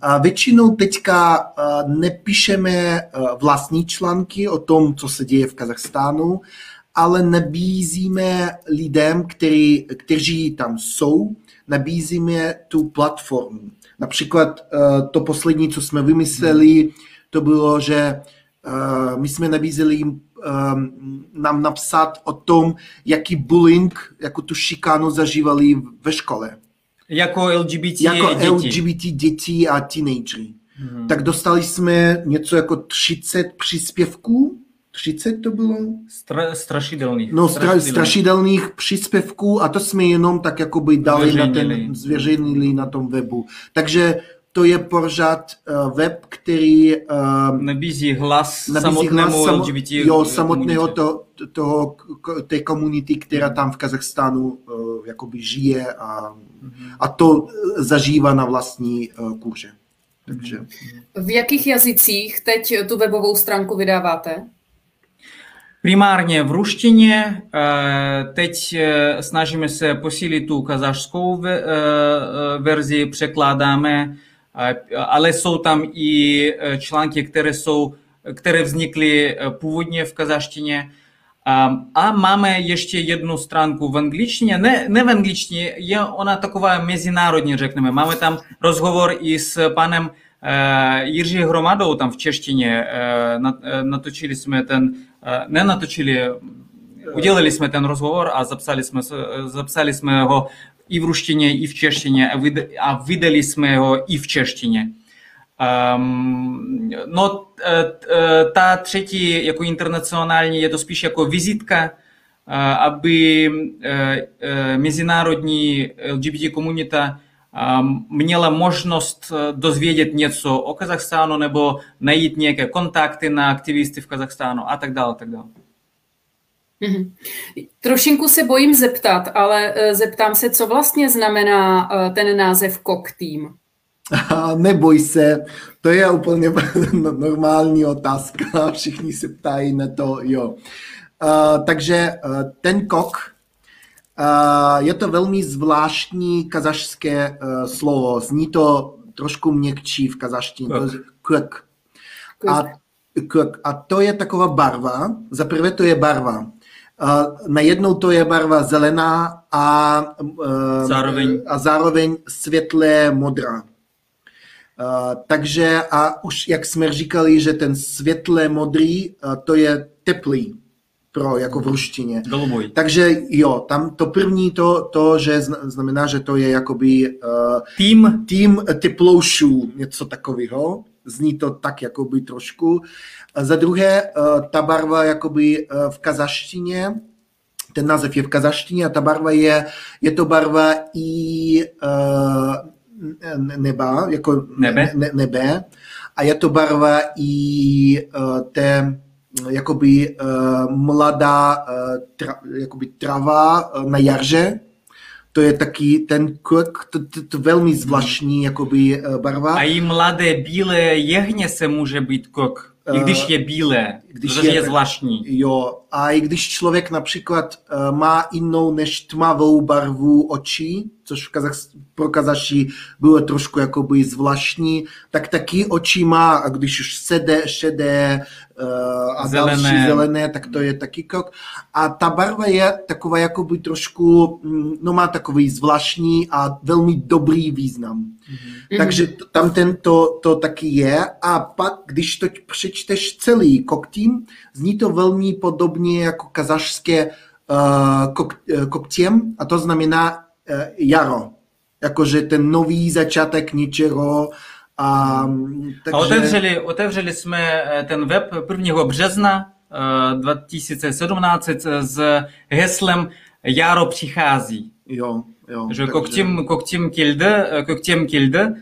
A většinou teďka nepíšeme vlastní články o tom, co se děje v Kazachstánu, ale nabízíme lidem, který, kteří tam jsou, nabízíme tu platformu. Například uh, to poslední, co jsme vymysleli, to bylo, že uh, my jsme nabízeli jim um, nám napsat o tom, jaký bullying, jako tu šikánu zažívali ve škole. Jako LGBT jako děti. LGBT děti a teenagery. Hmm. Tak dostali jsme něco jako 30 příspěvků 30 to bylo? Stra, strašidelných. No, strašidelných. strašidelných příspěvků a to jsme jenom tak jakoby dali na ten, zveřejnili na tom webu. Takže to je pořád uh, web, který uh, nabízí hlas nabízí samotnému hlas LGBT jo, samotného to, toho, té komunity, která tam v Kazachstánu uh, jakoby žije a, mm-hmm. a to zažívá na vlastní uh, kůže. Takže. V jakých jazycích teď tu webovou stránku vydáváte? Primárně v ruštině, eh, teď eh, snažíme se posílit tu kazašskou eh, verzi, překládáme, ale jsou tam i články, které, jsou, které vznikly původně v kazaštině. A máme ještě jednu stránku v angličtině, ne, ne v angličtině, je ona taková mezinárodní, řekneme. Máme tam rozhovor i s panem Jiří Hromadou tam v češtině natočili jsme ten, nenatočili, udělali jsme ten rozhovor a zapsali jsme, zapsali jsme ho i v ruštině, i v češtině a vydali jsme ho i v češtině. Um, no, ta třetí, jako internacionální, je to spíš jako vizitka, aby mezinárodní LGBT komunita měla možnost dozvědět něco o Kazachstánu nebo najít nějaké kontakty na aktivisty v Kazachstánu a tak dále, tak dále. Mm-hmm. Trošinku se bojím zeptat, ale zeptám se, co vlastně znamená ten název KOK Team? Neboj se, to je úplně [LAUGHS] normální otázka, všichni se ptají na to, jo. Uh, takže uh, ten kok, je to velmi zvláštní kazašské uh, slovo, zní to trošku měkčí v kazaštině, kuk. A, kuk. A to je taková barva, za prvé to je barva. Uh, najednou to je barva zelená a, uh, zároveň. a zároveň světlé modrá. Uh, takže a už jak jsme říkali, že ten světle modrý, uh, to je teplý pro, jako v ruštině. Goluboj. Takže jo, tam to první to, to že znamená, že to je jakoby uh, tým, tým teploušů, něco takového. Zní to tak jakoby trošku. A za druhé, uh, ta barva jakoby uh, v kazaštině, ten název je v kazaštině a ta barva je, je to barva i uh, neba, jako nebe. Ne, nebe a je to barva i uh, té jakoby uh, mladá uh, tra, jakoby trava uh, na jarže. To je taky ten kuk, to, to, to velmi zvláštní jakoby uh, barva. A i mladé bílé jehně se může být kuk. I když je bílé, když je, je zvláštní. Jo, a i když člověk například uh, má jinou než tmavou barvu očí, což v Kazach, pro Kazaši bylo trošku jakoby zvláštní, tak taky oči má, a když už sedé, šedé uh, a zelené. další zelené, tak to je taky krok. A ta barva je taková jakoby trošku, mm, no má takový zvláštní a velmi dobrý význam. Mm-hmm. Takže tam ten to, to taky je. A pak, když to přečteš celý koktím, zní to velmi podobně jako kazašské uh, kok, uh, koktěm, a to znamená jaro. Jakože ten nový začátek něčeho, a, takže... a otevřeli, otevřeli jsme ten web 1. března 2017 s heslem Jaro přichází. Jo, jo. Že takže... koktím, koktím kilde, koktím kilde,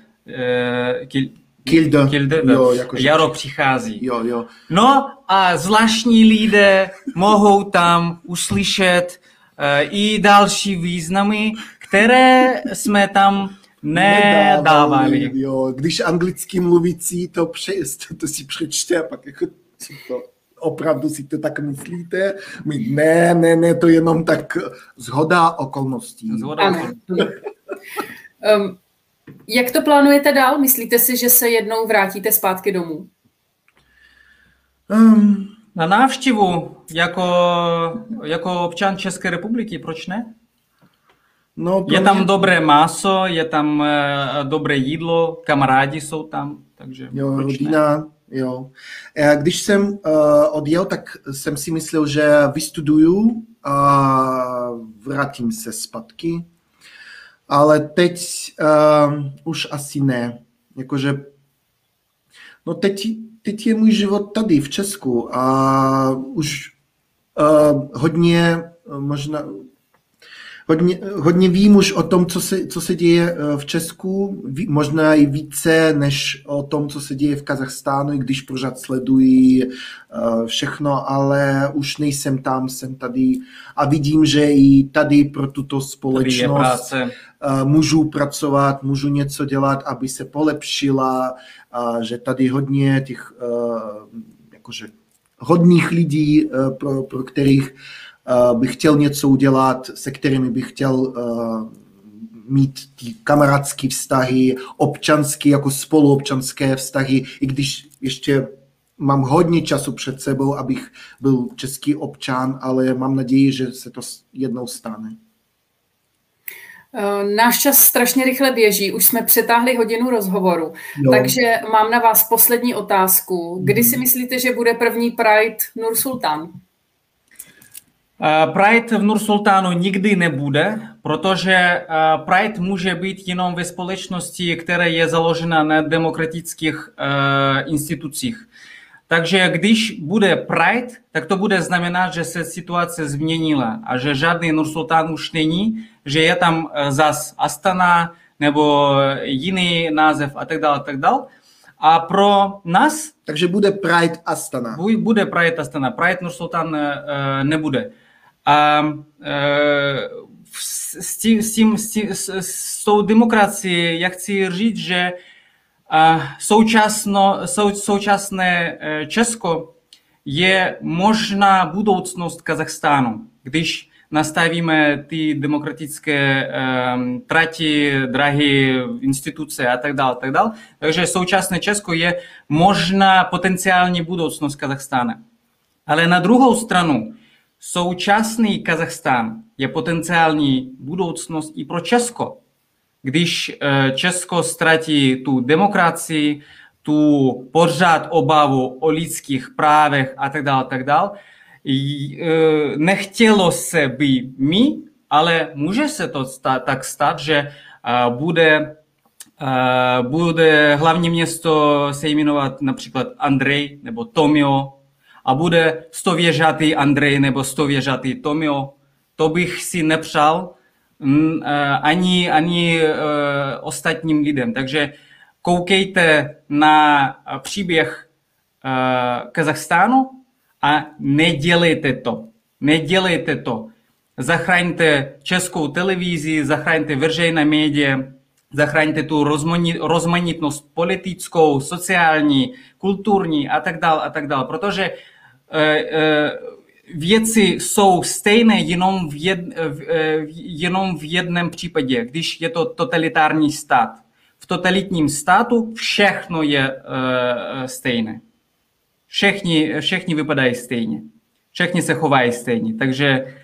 kil, Kilda. Kilda jo, jako Jaro přichází. Jo, jo. No a zvláštní lidé mohou tam uslyšet i další významy, které jsme tam nedávali. Jo, když anglicky mluvící to, pře, [LAUGHS] to si přečte a pak jako to, opravdu si to tak myslíte? My, ne, ne, ne, to jenom tak zhoda okolností. Zhoda okolností. um, jak to plánujete dál? Myslíte si, že se jednou vrátíte zpátky domů? Um, na návštěvu jako, jako občan České republiky, proč ne? No, je tam mě... dobré maso, je tam uh, dobré jídlo, kamarádi jsou tam, takže jo, rodina, ne? jo. Když jsem uh, odjel, tak jsem si myslel, že vystuduju a vrátím se zpátky ale teď uh, už asi ne. Jakože, no teď, teď je můj život tady v Česku a už uh, hodně, možná hodně, hodně vím už o tom, co se, co se děje eh, v Česku, možná i více než o tom, co se děje v Kazachstánu, i když pořád sleduji eh, všechno, ale už nejsem tam, jsem tady a vidím, že i tady pro tuto společnost eh, můžu pracovat, můžu něco dělat, aby se polepšila, že tady hodně těch jakože hodných lidí, pro, pro kterých bych chtěl něco udělat, se kterými bych chtěl mít ty kamarádské vztahy, občanské, jako spoluobčanské vztahy, i když ještě mám hodně času před sebou, abych byl český občan, ale mám naději, že se to jednou stane. Náš čas strašně rychle běží, už jsme přetáhli hodinu rozhovoru, jo. takže mám na vás poslední otázku. Kdy si mhm. myslíte, že bude první Pride Nur Sultan? Pride v Nursultánu nikdy nebude, protože Pride může být jenom ve společnosti, která je založena na demokratických institucích. Takže když bude Pride, tak to bude znamenat, že se situace změnila a že žádný Nursultán už není, že je tam zas Astana nebo jiný název a tak dále, a tak dále. A pro nás... Takže bude Pride Astana. Bude Pride Astana. Pride Nursultán nebude. A s, tím, s, tím, s, tím, s, s tou demokracií já chci říct, že současno, sou, současné Česko je možná budoucnost Kazachstánu, když nastavíme ty demokratické um, trati, drahy, instituce a tak dále, tak dále. Takže současné Česko je možná potenciální budoucnost Kazachstánu. Ale na druhou stranu, současný Kazachstán je potenciální budoucnost i pro Česko. Když eh, Česko ztratí tu demokracii, tu pořád obavu o lidských právech a tak dále, tak dále, eh, nechtělo se by my, ale může se to stát, tak stát, že eh, bude, bude hlavní město se jmenovat například Andrej nebo Tomio a bude stověžatý Andrej nebo stověžatý Tomio, to bych si nepřál ani, ani eh, ostatním lidem. Takže koukejte na příběh eh, Kazachstánu a nedělejte to. Nedělejte to. Zachraňte českou televizi, zachraňte veřejné média, zachraňte tu rozmanitnost politickou, sociální, kulturní a tak dále a tak dále. Protože věci jsou stejné jenom v, jed, jenom v jednom případě, když je to totalitární stát. V totalitním státu všechno je uh, stejné. Všichni, všichni vypadají stejně. Všichni se chovají stejně. Takže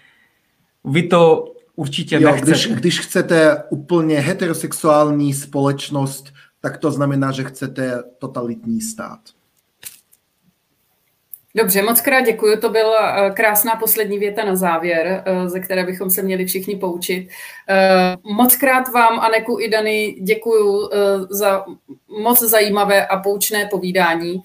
vy to určitě jo, nechcete. Když, když chcete úplně heterosexuální společnost, tak to znamená, že chcete totalitní stát. Dobře, moc krát děkuji. To byla eh, krásná poslední věta na závěr, eh, ze které bychom se měli všichni poučit. Eh, moc krát vám, Aneku i Dany, děkuji za moc zajímavé a poučné povídání.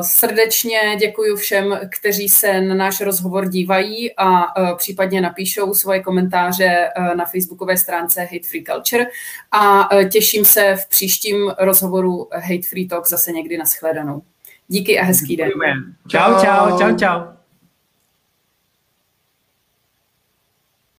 Srdečně děkuji všem, kteří se na náš rozhovor dívají a případně napíšou svoje komentáře na facebookové stránce Hate Free Culture a těším se v příštím rozhovoru Hate Free Talk zase někdy na shledanou. Díky a hezký den. Čau, čau, čau, čau.